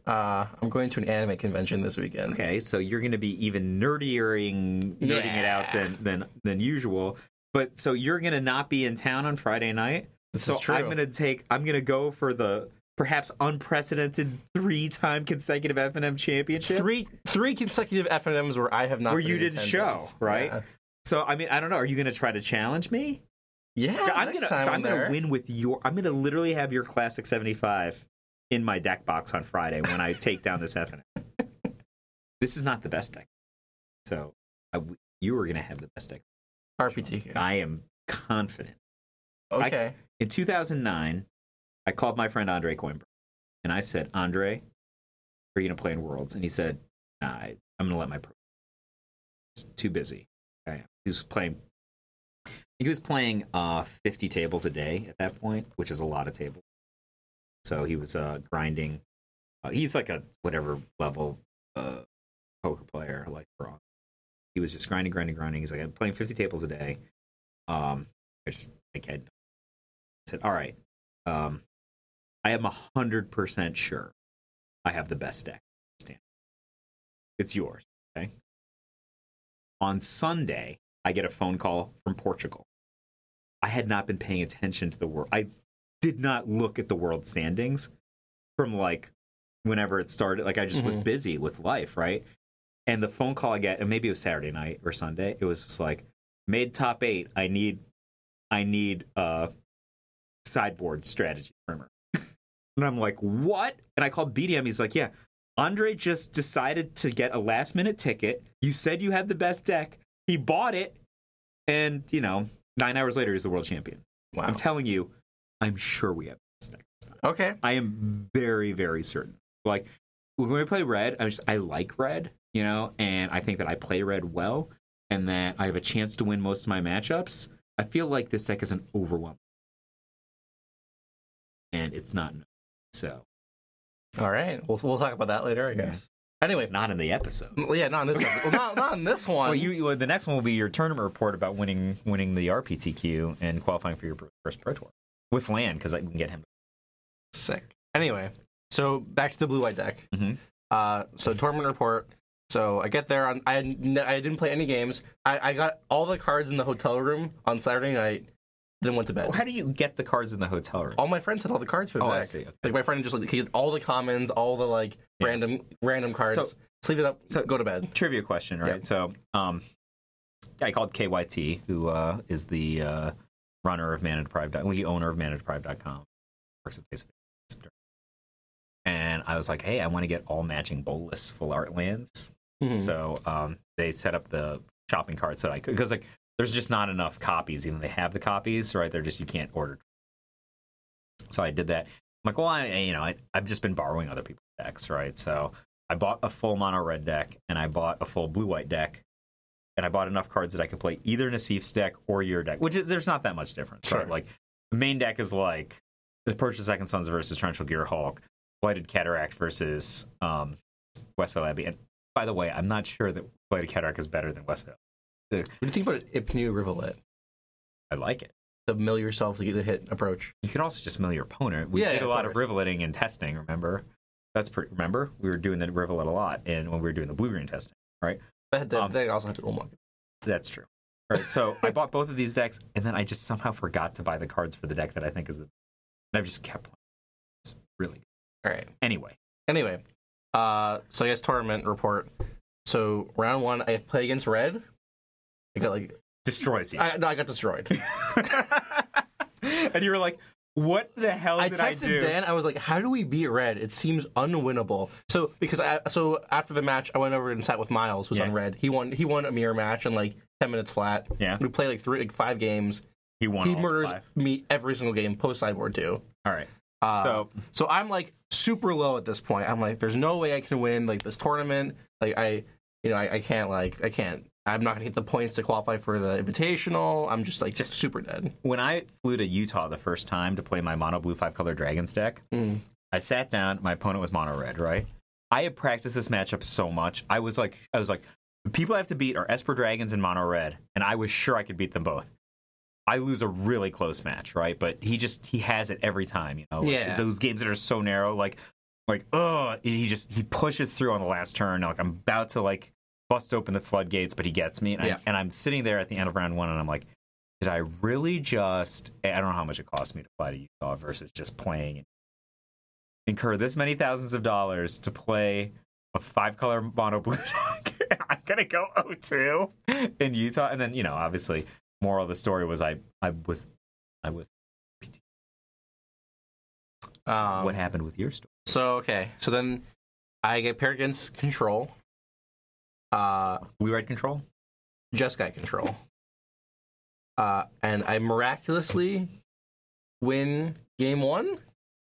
uh, I'm going to an anime convention this weekend. Okay, so you're going to be even nerdiering, nerding it out than than than usual. But so you're going to not be in town on Friday night. This so is true. I'm going to take. I'm going to go for the perhaps unprecedented three-time consecutive FNM championship. Three three consecutive FNMs where I have not Where you didn't show, right? Yeah, So I mean, I don't know. Are you going to try to challenge me? Yeah I'm gonna, I'm gonna win with your. I'm gonna literally have your classic 75 in my deck box on Friday when I take down this FNM. this is not the best deck, so I you are gonna have the best deck. RPT. I am confident. Okay. In 2009, I called my friend Andre Coimbra, and I said, Andre, are you gonna play in Worlds? And he said, nah, I, I'm gonna let my pro. It's too busy. Okay. He was playing. He was playing uh, 50 tables a day at that point, which is a lot of tables. So he was uh, grinding. Uh, he's like a whatever level uh, poker player, like Braun. He was just grinding, grinding, grinding. He's like, I'm playing 50 tables a day. Um, I just said, all right. Um, I am hundred percent sure I have the best deck. It's yours. Okay. On Sunday, I get a phone call from Portugal. I had not been paying attention to the world. I did not look at the world standings from like whenever it started. Like I just was Mhm. busy with life, right? And the phone call I get, and maybe it was Saturday night or Sunday. It was just like made top eight. I need, I need uh sideboard strategy primer. and I'm like, what? And I called BDM. He's like, yeah, Andre just decided to get a last minute ticket. You said you had the best deck. He bought it, and you know, nine hours later, he's the world champion. Wow. I'm telling you, I'm sure we have the best deck. this time. okay. I am very, very certain. Like when we play red, I just I like red, you know, and I think that I play red well, and that I have a chance to win most of my matchups. I feel like this deck is an overwhelm, and it's not. So All right. We'll we'll talk about that later, I guess. Anyway, not in the episode. well, yeah, not in this. well, not not in this one. Well, you, you the next one will be your tournament report about winning winning the RPTQ and qualifying for your first pro tour with Land because I can get him. Sick. Anyway, so back to the blue white deck. Mhm. Uh, so tournament report. So I get there on. I I didn't play any games. I, I got all the cards in the hotel room on Saturday night. Then went to bed. How do you get the cards in the hotel room? All my friends had all the cards for the Oh, I deck. see. Okay. Like my friend just like he had all the commons, all the like random random cards. So- Sleeve it up. so- go to bed. trivia question, right? Yeah. So, um, guy called KYT, who uh, is the uh, runner of Mana Deprived, well, the owner of ManaDeprived.com, works at Facebook. And I was like, hey, I want to get all matching bolus full art lands. Mhm. So um, they set up the shopping cart so I could, because like there's just not enough copies. Even they have the copies, right? They're just you can't order. So I did that. I'm like, well, I you know I, I've just been borrowing other people's decks, right? So I bought a full mono red deck and I bought a full blue white deck, and I bought enough cards that I could play either Nassif's deck or your deck, which is there's not that much difference, Sure. right? Like the main deck is like the Purchase Second Sons versus Torrential Gear Hulk, Blighted Cataract versus um, Westvale Abbey. And by the way, I'm not sure that Blighted Cataract is better than Westvale. What do you think about Ipnu Rivulet? I like it. The mill yourself to get the hit approach. You can also just mill your opponent. We Yeah, did a lot of course. rivuleting and testing. Remember? That's pretty. Remember, we were doing the rivulet a lot, and when we were doing the blue green testing, right? That, Um, they also had to Ulamog. That's true. All right, so I bought both of these decks, and then I just somehow forgot to buy the cards for the deck that I think is the. And I've just kept playing. It's really good. All right. Anyway. Anyway, uh, so I guess tournament report. So round one, I play against red. I got like Destroys you. I, no, I got destroyed. and you were like, "What the hell I did I, texted do?" Dan. I was like, "How do we beat red? It seems unwinnable." So because I so after the match, I went over and sat with Miles, who's Yeah. on red. He won. He won a mirror match in like ten minutes flat. Yeah. We played like three, like five games. he won. he all murders five. me every single game post sideboard too. All right. Uh, So- so I'm like super low at this point. I'm like, there's no way I can win like this tournament. Like I, you know, I, I can't like I can't. I'm not gonna get the points to qualify for the invitational. I'm just like just super dead. when I flew to Utah the first time to play my mono blue five color dragons deck, Mm. I sat down. My opponent was mono red, right? I had practiced this matchup so much. I was like, I was like, the people I have to beat are Esper dragons and mono red, and I was sure I could beat them both. I lose a really close match, right? But he just he has it every time, you know. Like, Yeah. those games that are so narrow, like like oh, he just he pushes through on the last turn. Like I'm about to like bust open the floodgates, but he gets me, and, Yeah. I, and I'm sitting there at the end of round one, and I'm like, did I really just? I don't know how much it cost me to fly to Utah versus just playing and incur this many thousands of dollars to play a five color mono blue deck. I'm gonna go 0-2 in Utah, and then you know, obviously, moral of the story was I I was I was. Um, what happened with your story? So okay, so then I get paired against control. Uh, Blue red control. just Guy control. Uh, and I miraculously win game one.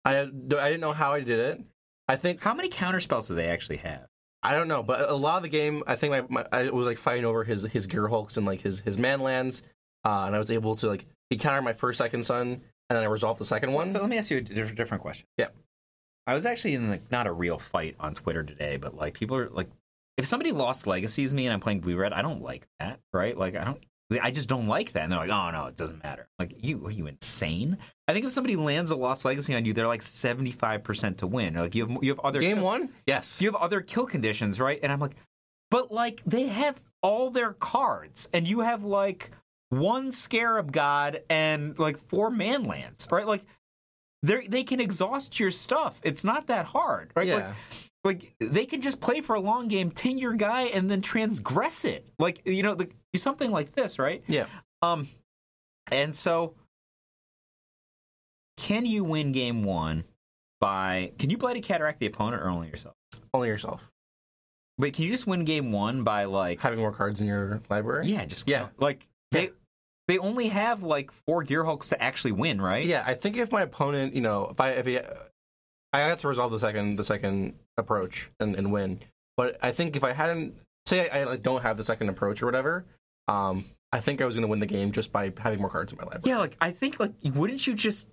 I I didn't know how I did it. I think How many counter spells do they actually have? I don't know, but a lot of the game, I think my, my I was like fighting over his his gear hulks and like his his man lands, uh, and I was able to like he countered my first second son, and then I resolved the second one. So let me ask you a diff- different question. Yeah. I was actually in like not a real fight on Twitter today, but like people are like, if somebody lost legacies me and I'm playing blue red, I don't like that, right? Like I don't, I just don't like that. And they're like, oh no, it doesn't matter. Like you, are you insane? I think if somebody lands a lost legacy on you, they're like 75 percent to win. Like you have you have other game kill- one, yes. you have other kill conditions, right? And I'm like, but like they have all their cards, and you have like one Scarab God and like four man lands, right? Like they they can exhaust your stuff. It's not that hard, right? Yeah. Like, like they can just play for a long game, ting your guy, and then transgress it. Like you know, like, something like this, right? yeah. Um, and so, can you win game one by? Can you play to cataract the opponent or only yourself? Only yourself Wait, can you just win game one by like? having more cards in your library. Yeah, just Yeah. like Yeah. they they only have like four gear hulks to actually win, right? Yeah, I think if my opponent, you know, if I if he, I had to resolve the second the second approach and, and win. But I think if I hadn't, say I, I like don't have the second approach or whatever, um, I think I was going to win the game just by having more cards in my library. Yeah, like I think like wouldn't you just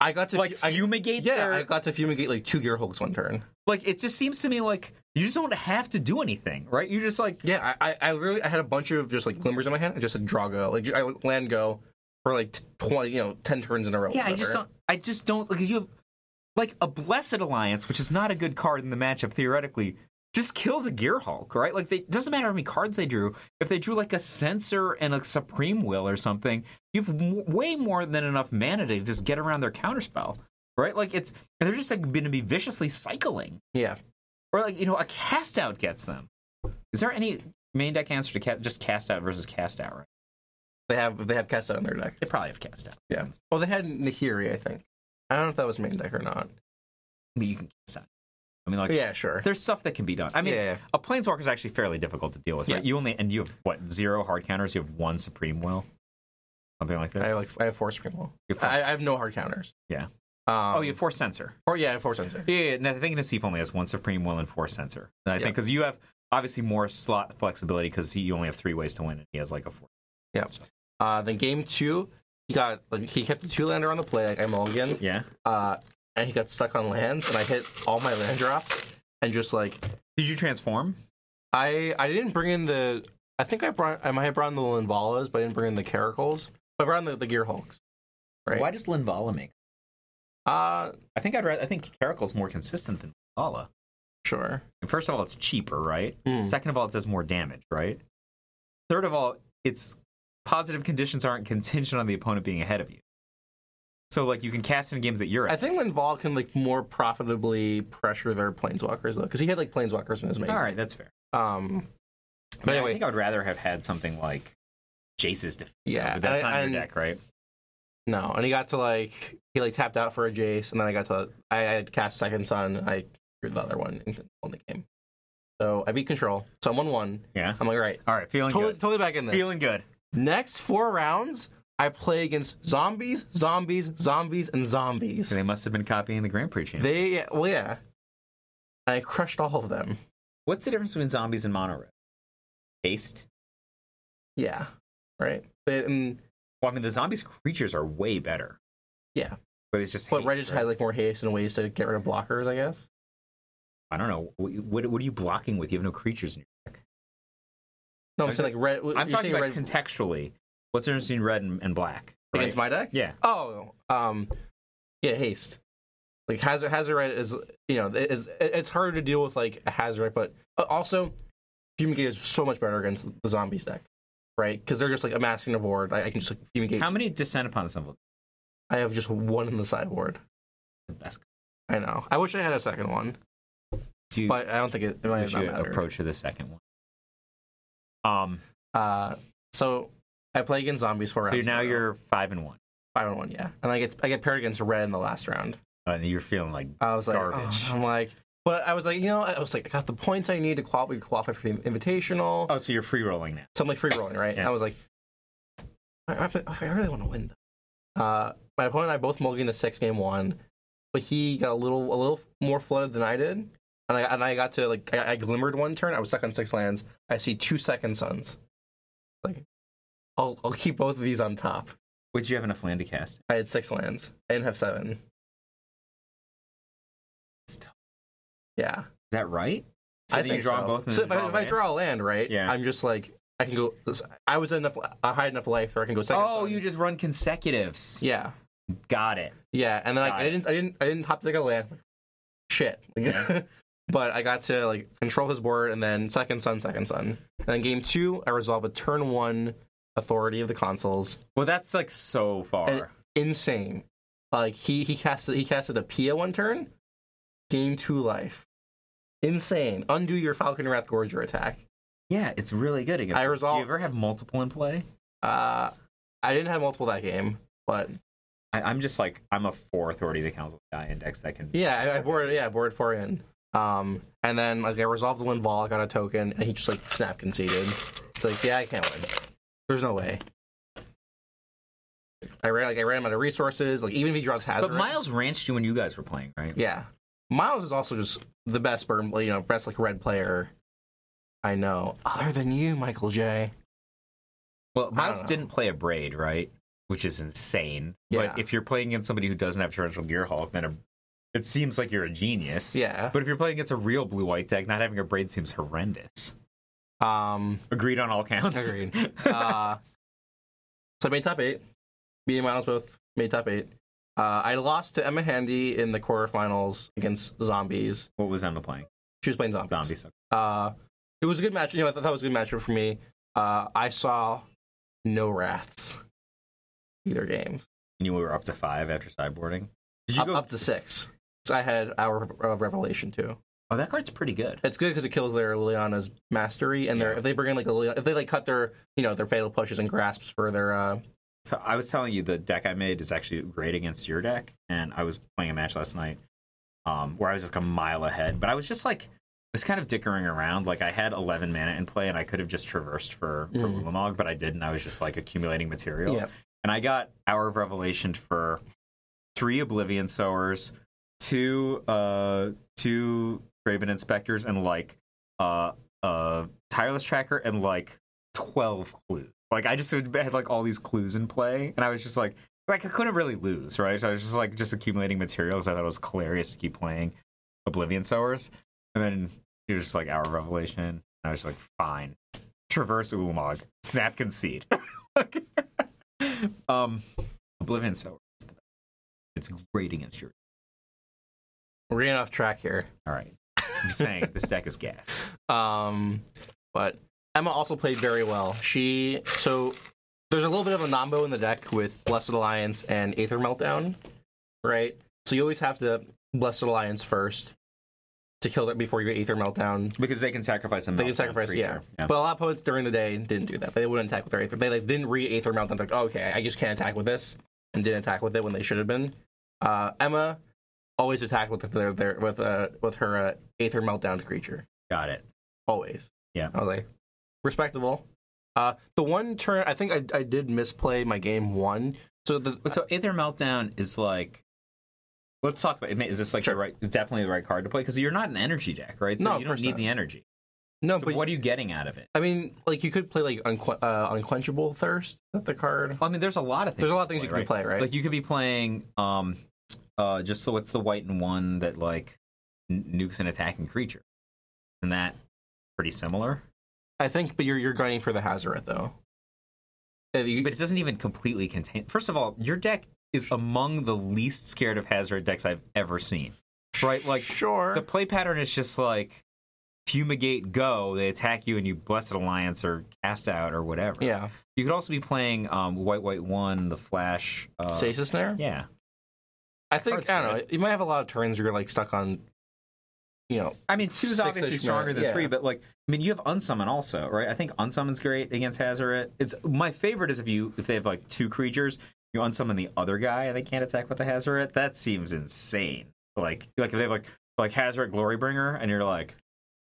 I got to like I, fumigate yeah, their I got to fumigate like two gear hulks one turn. like it just seems to me like you just don't have to do anything, right? You just like Yeah, I, I, I really I had a bunch of just like glimmers in my hand. I just said draw go, like I land go for like twenty, you know, ten turns in a row. Yeah, I just don't. I just don't like you have like a blessed alliance, which is not a good card in the matchup theoretically. Just kills a Gear Hulk, right? Like, they, it doesn't matter how many cards they drew. If they drew like a Censor and a Supreme Will or something, you have w- way more than enough mana to just get around their counterspell, right? Like, it's they're just like going to be viciously cycling, Yeah, or like you know, a cast out gets them. Is there any main deck answer to just cast out versus cast out? Right? they have they have cast out on their deck. They probably have cast out. Yeah. Well, they had Nahiri, I think. I don't know if that was main deck or not. I mean, you can guess that. I mean, like, yeah, sure. there's stuff that can be done. I mean, Yeah, a planeswalker is actually fairly difficult to deal with. Right? Yeah. You only and you have what zero hard counters. You have one supreme will, something like that. I have like I have four Supreme Will. Four- I, I have no hard counters. Yeah. Um, oh, you have four Censor. Or yeah, I have four Censor. Yeah, yeah, and I think Nassif only has one supreme will and four Censor. And I Yeah. think because you have obviously more slot flexibility because you only have three ways to win, and he has like a four. Yeah. Uh, then game two, he got like he kept the two lander on the play, like I mulligan. Yeah. Uh, and he got stuck on lands, and I hit all my land drops. and just like Did you transform? I I didn't bring in the I think I brought I might have brought in the Linvalas, but I didn't bring in the Caracals. But I brought in the, the Gear Hulks. Right. Why does Linvala make? Uh I think I'd rather. I think Caracal's more consistent than Linvala. sure. First of all, it's cheaper, right? Hmm. Second of all, it does more damage, right? Third of all, it's positive conditions aren't contingent on the opponent being ahead of you. So, like, you can cast in games that you're I think Linvala can like more profitably pressure their planeswalkers though, because he had like planeswalkers in his main. All right, that's fair. Um, But I anyway, think I would rather have had something like Jace's defense. yeah, but that's and I- not and- your deck, right? No, and he got to like he like tapped out for a Jace, and then I got to I, I had cast Second Son. I drew the other one and won the game. So I beat control. So I'm one one. Yeah. I'm like, all right, All right, feeling totally, good. totally back in this. Feeling good. Next four rounds, I play against zombies, zombies, zombies, and zombies. They must have been copying the Grand Prix champ. They yeah, well yeah, and I crushed all of them. What's the difference between zombies and mono red? Haste. Yeah, right. But um, Well, I mean, the zombies creatures are way better. Yeah. but it's just. but haste, right? has like more haste and ways to get rid of blockers, I guess. I don't know. What, what, what are you blocking with? You have no creatures in your deck. No, I'm saying like red. I'm talking about red contextually. What's the difference between red and, and black? right? against my deck. Yeah. Oh, um, yeah, haste. Like hazard, hazard is you know is it's harder to deal with like a hazard but uh, also fumigate is so much better against the zombies deck, right? Because they're just like amassing a board. I, I can just like fumigate. How many Descend upon the Sinful? I have just one in the sideboard. The best. I know. I wish I had a second one, Do you, but I don't think it, it might have mattered. approach to the second one. Um. Uh, so I play against zombies four So rounds. now in you're five and one, five and one, yeah, and I get I get paired against red in the last round. uh, and you're feeling like I was like, Garbage. oh, I'm like, but I was like, you know, I was like, I got the points I need to qualify, qualify for the invitational. oh, so you're free rolling now. So I'm like free rolling, right? Yeah. I was like, I, I, I really want to win. Though. Uh, my opponent and I both mulliganed a six game one, but he got a little a little more flooded than I did, and I and I got to like I, I glimmered one turn. I was stuck on six lands. I see two second suns. Like, I'll I'll keep both of these on top. Would you have enough land to cast? I had six lands. I didn't have seven. Yeah. Is that right? So I then you think draw so. both. So if I, draw if I oh, draw a land, right? Yeah. I'm just like I can go. I was enough. I had enough life where I can go second. Oh, sun. you just run consecutives. Yeah, Got it. yeah, and then I, I didn't. I didn't. I didn't top deck a land. Shit. but I got to like control his board, and then second son, second son. And then game two, I resolve a turn one authority of the consuls. Well, that's like so far. And insane. Like he he casted he casted a Pia one turn, game two life. Insane. Undo your Falkenrath Gorger attack. yeah, it's really good against. I resolve- Do you ever have multiple in play? Uh, I didn't have multiple that game, but I, I'm just like I'm a four authority of the consuls guy index that can. yeah, I, I boarded yeah, I boarded four in. Um, and then like I resolved the win ball, I got a token, and he just like snap conceded. It's like yeah, I can't win. There's no way. I ran like I ran him out of resources. Like even if he draws hazard, But Miles ranched you when you guys were playing, right? yeah, Miles is also just the best, burn, you know, best like red player I know, other than you, Michael J. Well, Miles didn't play Abrade, right? Which is insane. Yeah. But if you're playing against somebody who doesn't have torrential gear hulk, then a, it seems like you're a genius. Yeah. But if you're playing against a real blue white deck, not having Abrade seems horrendous. Um, Agreed on all counts. Agreed. uh, so I made top eight. Me and Miles both made top eight. Uh, I lost to Emma Handy in the quarterfinals against Zombies. what was Emma playing? She was playing Zombies. Zombies. Uh, it was a good match. You know, I thought that was a good matchup for me. Uh, I saw no Wraths either games. And you were up to five after sideboarding. Did you Up, go? up to six. I had Hour of Revelation too. oh, that card's pretty good. It's good because it kills their Liliana's mastery, and their Yeah. if they bring in like a Liliana, if they like cut their you know their fatal pushes and grasps for their uh, So I was telling you the deck I made is actually great against your deck, and I was playing a match last night um, where I was like a mile ahead, but I was just like I was kind of dickering around. Like I had 11 mana in play, and I could have just traversed for for Mhm. Ulamog, but I didn't. I was just like accumulating material, yeah and I got Hour of Revelation for three Oblivion Sowers, two uh two Thraben Inspectors, and like uh uh Tireless Tracker, and like 12 clues. Like I just had like all these clues in play, and I was just like, like I couldn't really lose, right? So I was just like just accumulating materials. I thought it was hilarious to keep playing Oblivion Sowers. And then it was just like our revelation. And I was like, fine. Traverse Ulamog. Snap concede. um Oblivion so it's great against your We're getting off track here. all right. I'm saying this deck is gas. Um, but Emma also played very well. She so there's a little bit of a nombo in the deck with Blessed Alliance and Aether Meltdown, right? So you always have to Blessed Alliance first to kill it before you get Aether Meltdown. Because they can sacrifice a They can sacrifice, yeah. But a lot of opponents during the day didn't do that. They wouldn't attack with their Aether. They like didn't read Aether Meltdown. Like, oh, okay, I just can't attack with this, and didn't attack with it when they should have been. Uh, Emma always attacked with their, their with uh with her uh, Aether Meltdown creature. Got it. Always. Yeah. I was like, respectable. Uh, the one turn I think I, I did misplay my game one. So the so Aether Meltdown is like. Let's talk about. Is this like Sure. the right? Is definitely the right card to play because you're not an energy deck, right? So No, you don't need not. the energy. no, So but what are you getting out of it? I mean, like you could play like unqu- uh, unquenchable thirst. Is that the card? Well, I mean, there's a lot of things. There's a lot of you things can you can play, right? Like you could be playing, um, uh, just so it's the white and one that like n- nukes an attacking creature? Isn't that pretty similar? I think, but you're you're gunning for the Hazoret though. But it doesn't even completely contain. First of all, your deck is among the least scared of Hazard decks I've ever seen. Right? Like sure. the play pattern is just like fumigate, go. They attack you, and you blessed alliance or cast out or whatever. yeah, You could also be playing um, white, white one, the flash. Uh, stasis snare. Yeah. I think I don't know. You might have a lot of turns where you're like stuck on. You know, I mean, two is obviously stronger minute, than yeah. three, but like, I mean, you have unsummon also, right? I think unsummon's great against Hazoret. It's my favorite is if you if they have like two creatures, you unsummon the other guy and they can't attack with the Hazoret. That seems insane. Like, like if they have like like Hazoret Glorybringer and you're like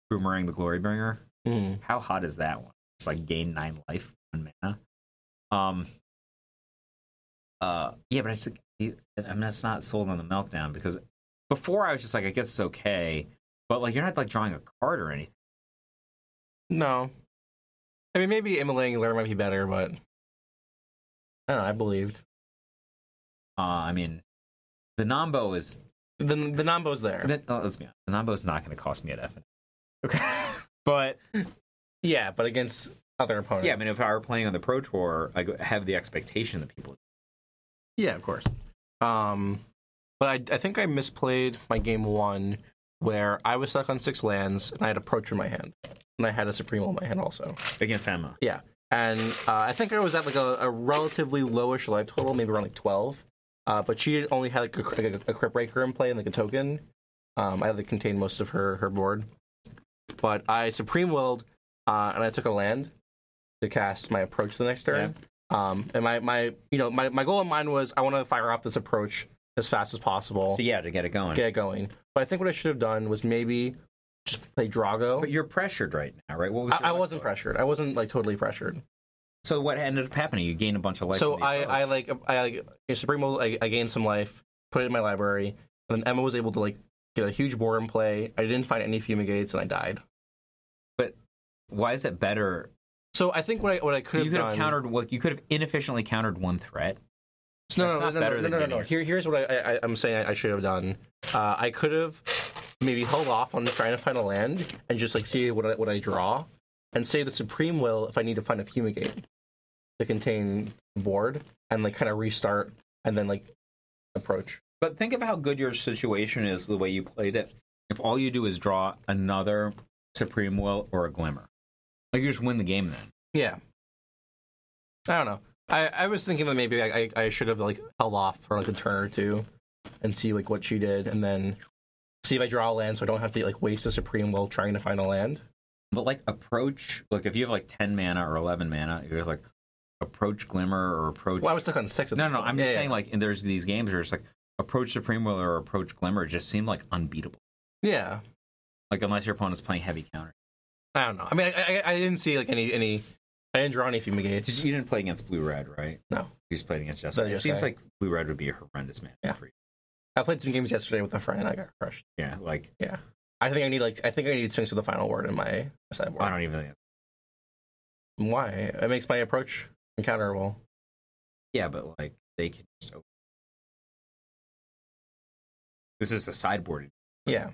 boomerang the Glorybringer. mhm. How hot is that one? It's like gain nine life, one mana. Um. Uh. Yeah, but I just I'm it's not sold on the meltdown because before I was just like, I guess it's okay, but like you're not like drawing a card or anything. no. I mean, maybe Emily Angler might be better, but I don't know. I believed Uh. I mean, the Nambo is. the the Nambo's there. The, oh, let's be honest. The Nambo is not going to cost me at F. Okay. but yeah, but against other opponents. yeah, I mean, if I were playing on the Pro Tour, I have the expectation that people. Yeah, of course. Um, but I, I think I misplayed my game one where I was stuck on six lands and I had a approach in my hand, and I had a supreme in my hand also. Against Emma. Yeah, and uh, I think I was at like a, a relatively lowish life total, maybe around like twelve. Uh, but she only had like a, like a, a crypt breaker in play and like a token. Um, I had to contain most of her her board. But I supreme willed, uh, and I took a land to cast my approach the next turn. Um, and my, my you know my, my goal in mind was I want to fire off this approach as fast as possible, So yeah, to get it going. get it going. But I think what I should have done was maybe just play Drago. But you're pressured right now, right? What was I, I wasn't pressured. I wasn't like totally pressured. So what ended up happening? You gained a bunch of life. so I. I like I like Supreme I, I gained some life, put it in my library, and then Emma was able to like get a huge board in play. I didn't find any fumigates, and I died. But why is it better? So I think what I what I could have You could done, have countered. Well, you could have inefficiently countered one threat. No, That's no, not no, better no, than no, no, getting no. it. Here, here's what I, I, I'm saying I should have done. Uh, I could have maybe held off on trying to find a land and just like see what I, what I draw, and say the Supreme Will if I need to find a fumigate to contain the board, and like kind of restart and then like approach. But think of how good your situation is the way you played it. If all you do is draw another supreme will or a glimmer, like you just win the game then. Yeah. I don't know. I, I was thinking that maybe I, I, I should have like held off for like a turn or two and see like what she did and then see if I draw a land so I don't have to like waste a supreme will trying to find a land. But like approach, like if you have like ten mana or eleven mana, you're like approach glimmer or approach. Well, I was stuck on six. No, this no. I'm just Yeah, saying yeah. like, and there's these games where it's like approach supreme will or approach glimmer just seem like unbeatable. Yeah. Like unless your opponent's playing heavy counter. I don't know. I mean, I, I, I didn't see like any any. I didn't draw any fumigates. Did you, you didn't play against blue red, right? No. You just played against So Jessica. It seems like blue red would be a horrendous man Yeah. for you. I played some games yesterday with a friend and I got crushed. Yeah, like Yeah. I think I need like I think I need Sphinx of the final word in my sideboard. I don't even think. Why? It makes my approach encounterable. Yeah, but like they can just open. This is a sideboard. Yeah.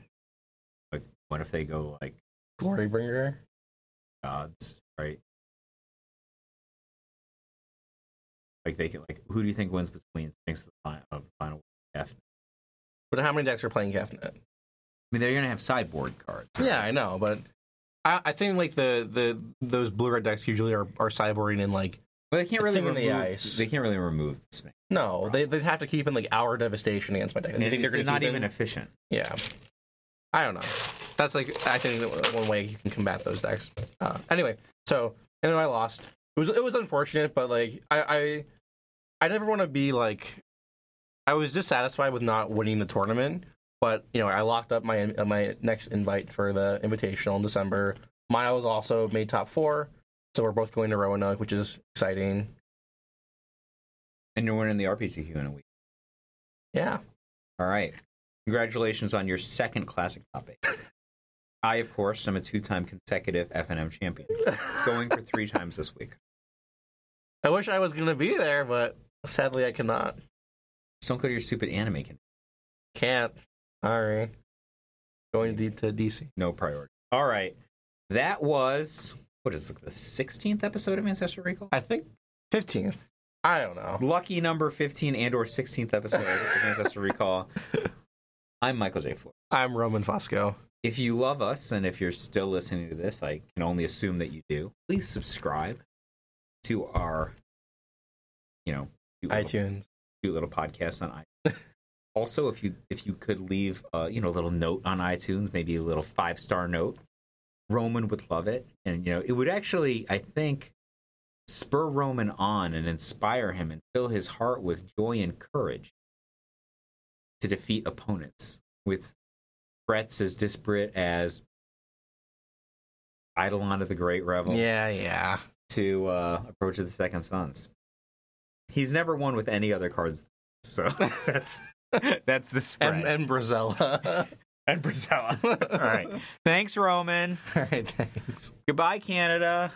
Like What if they go like Glorybringer. gods, right? Like they can like who do you think wins between Sphinx of the final, of final F? But how many decks are playing Kefnet? I mean, they're gonna have sideboard cards. right? Yeah, I know, but I, I think like the the those blue red decks usually are are sideboarding in like Well, they can't really Thing in remove. the ice. They can't really remove the Sphinx. no, they they'd have to keep in like our devastation against my deck. And you think It's they're gonna not even in- efficient. Yeah, I don't know. That's like I think one way you can combat those decks. Uh, anyway, so and then I lost. It was it was unfortunate, but like I I, I never want to be like I was dissatisfied with not winning the tournament. But you know, I locked up my my next invite for the invitational in December. Miles also made top four, so we're both going to Roanoke, which is exciting. And you're winning the RPGQ in a week. Yeah, All right. Congratulations on your second classic topic. I, of course, am a two-time consecutive FNM champion, going for three times this week. I wish I was gonna be there, but sadly I cannot. Just don't go to your stupid anime. Con- Can't. Sorry. Going to, D- to DC. no priority. All right. That was what is it, the 16th episode of Ancestral Recall? I think fifteenth. I don't know. Lucky number 15 and or 16th episode of Ancestral Recall. I'm Michael J. Flores. I'm Roman Fusco. If you love us and if you're still listening to this, I can only assume that you do. Please subscribe to our, you know, cute little, iTunes. cute little podcast on iTunes. also, if you if you could leave, uh, you know, a little note on iTunes, maybe a little five star note, Roman would love it, and you know, it would actually, I think, spur Roman on and inspire him and fill his heart with joy and courage to defeat opponents with threats as disparate as Eidolon of the Great Revel Yeah, yeah. to uh, Approach of the Second Sons. He's never won with any other cards, so that's that's the spread. And and Brazella. and Brazella. All right. Thanks, Roman. All right, thanks. Goodbye, Canada.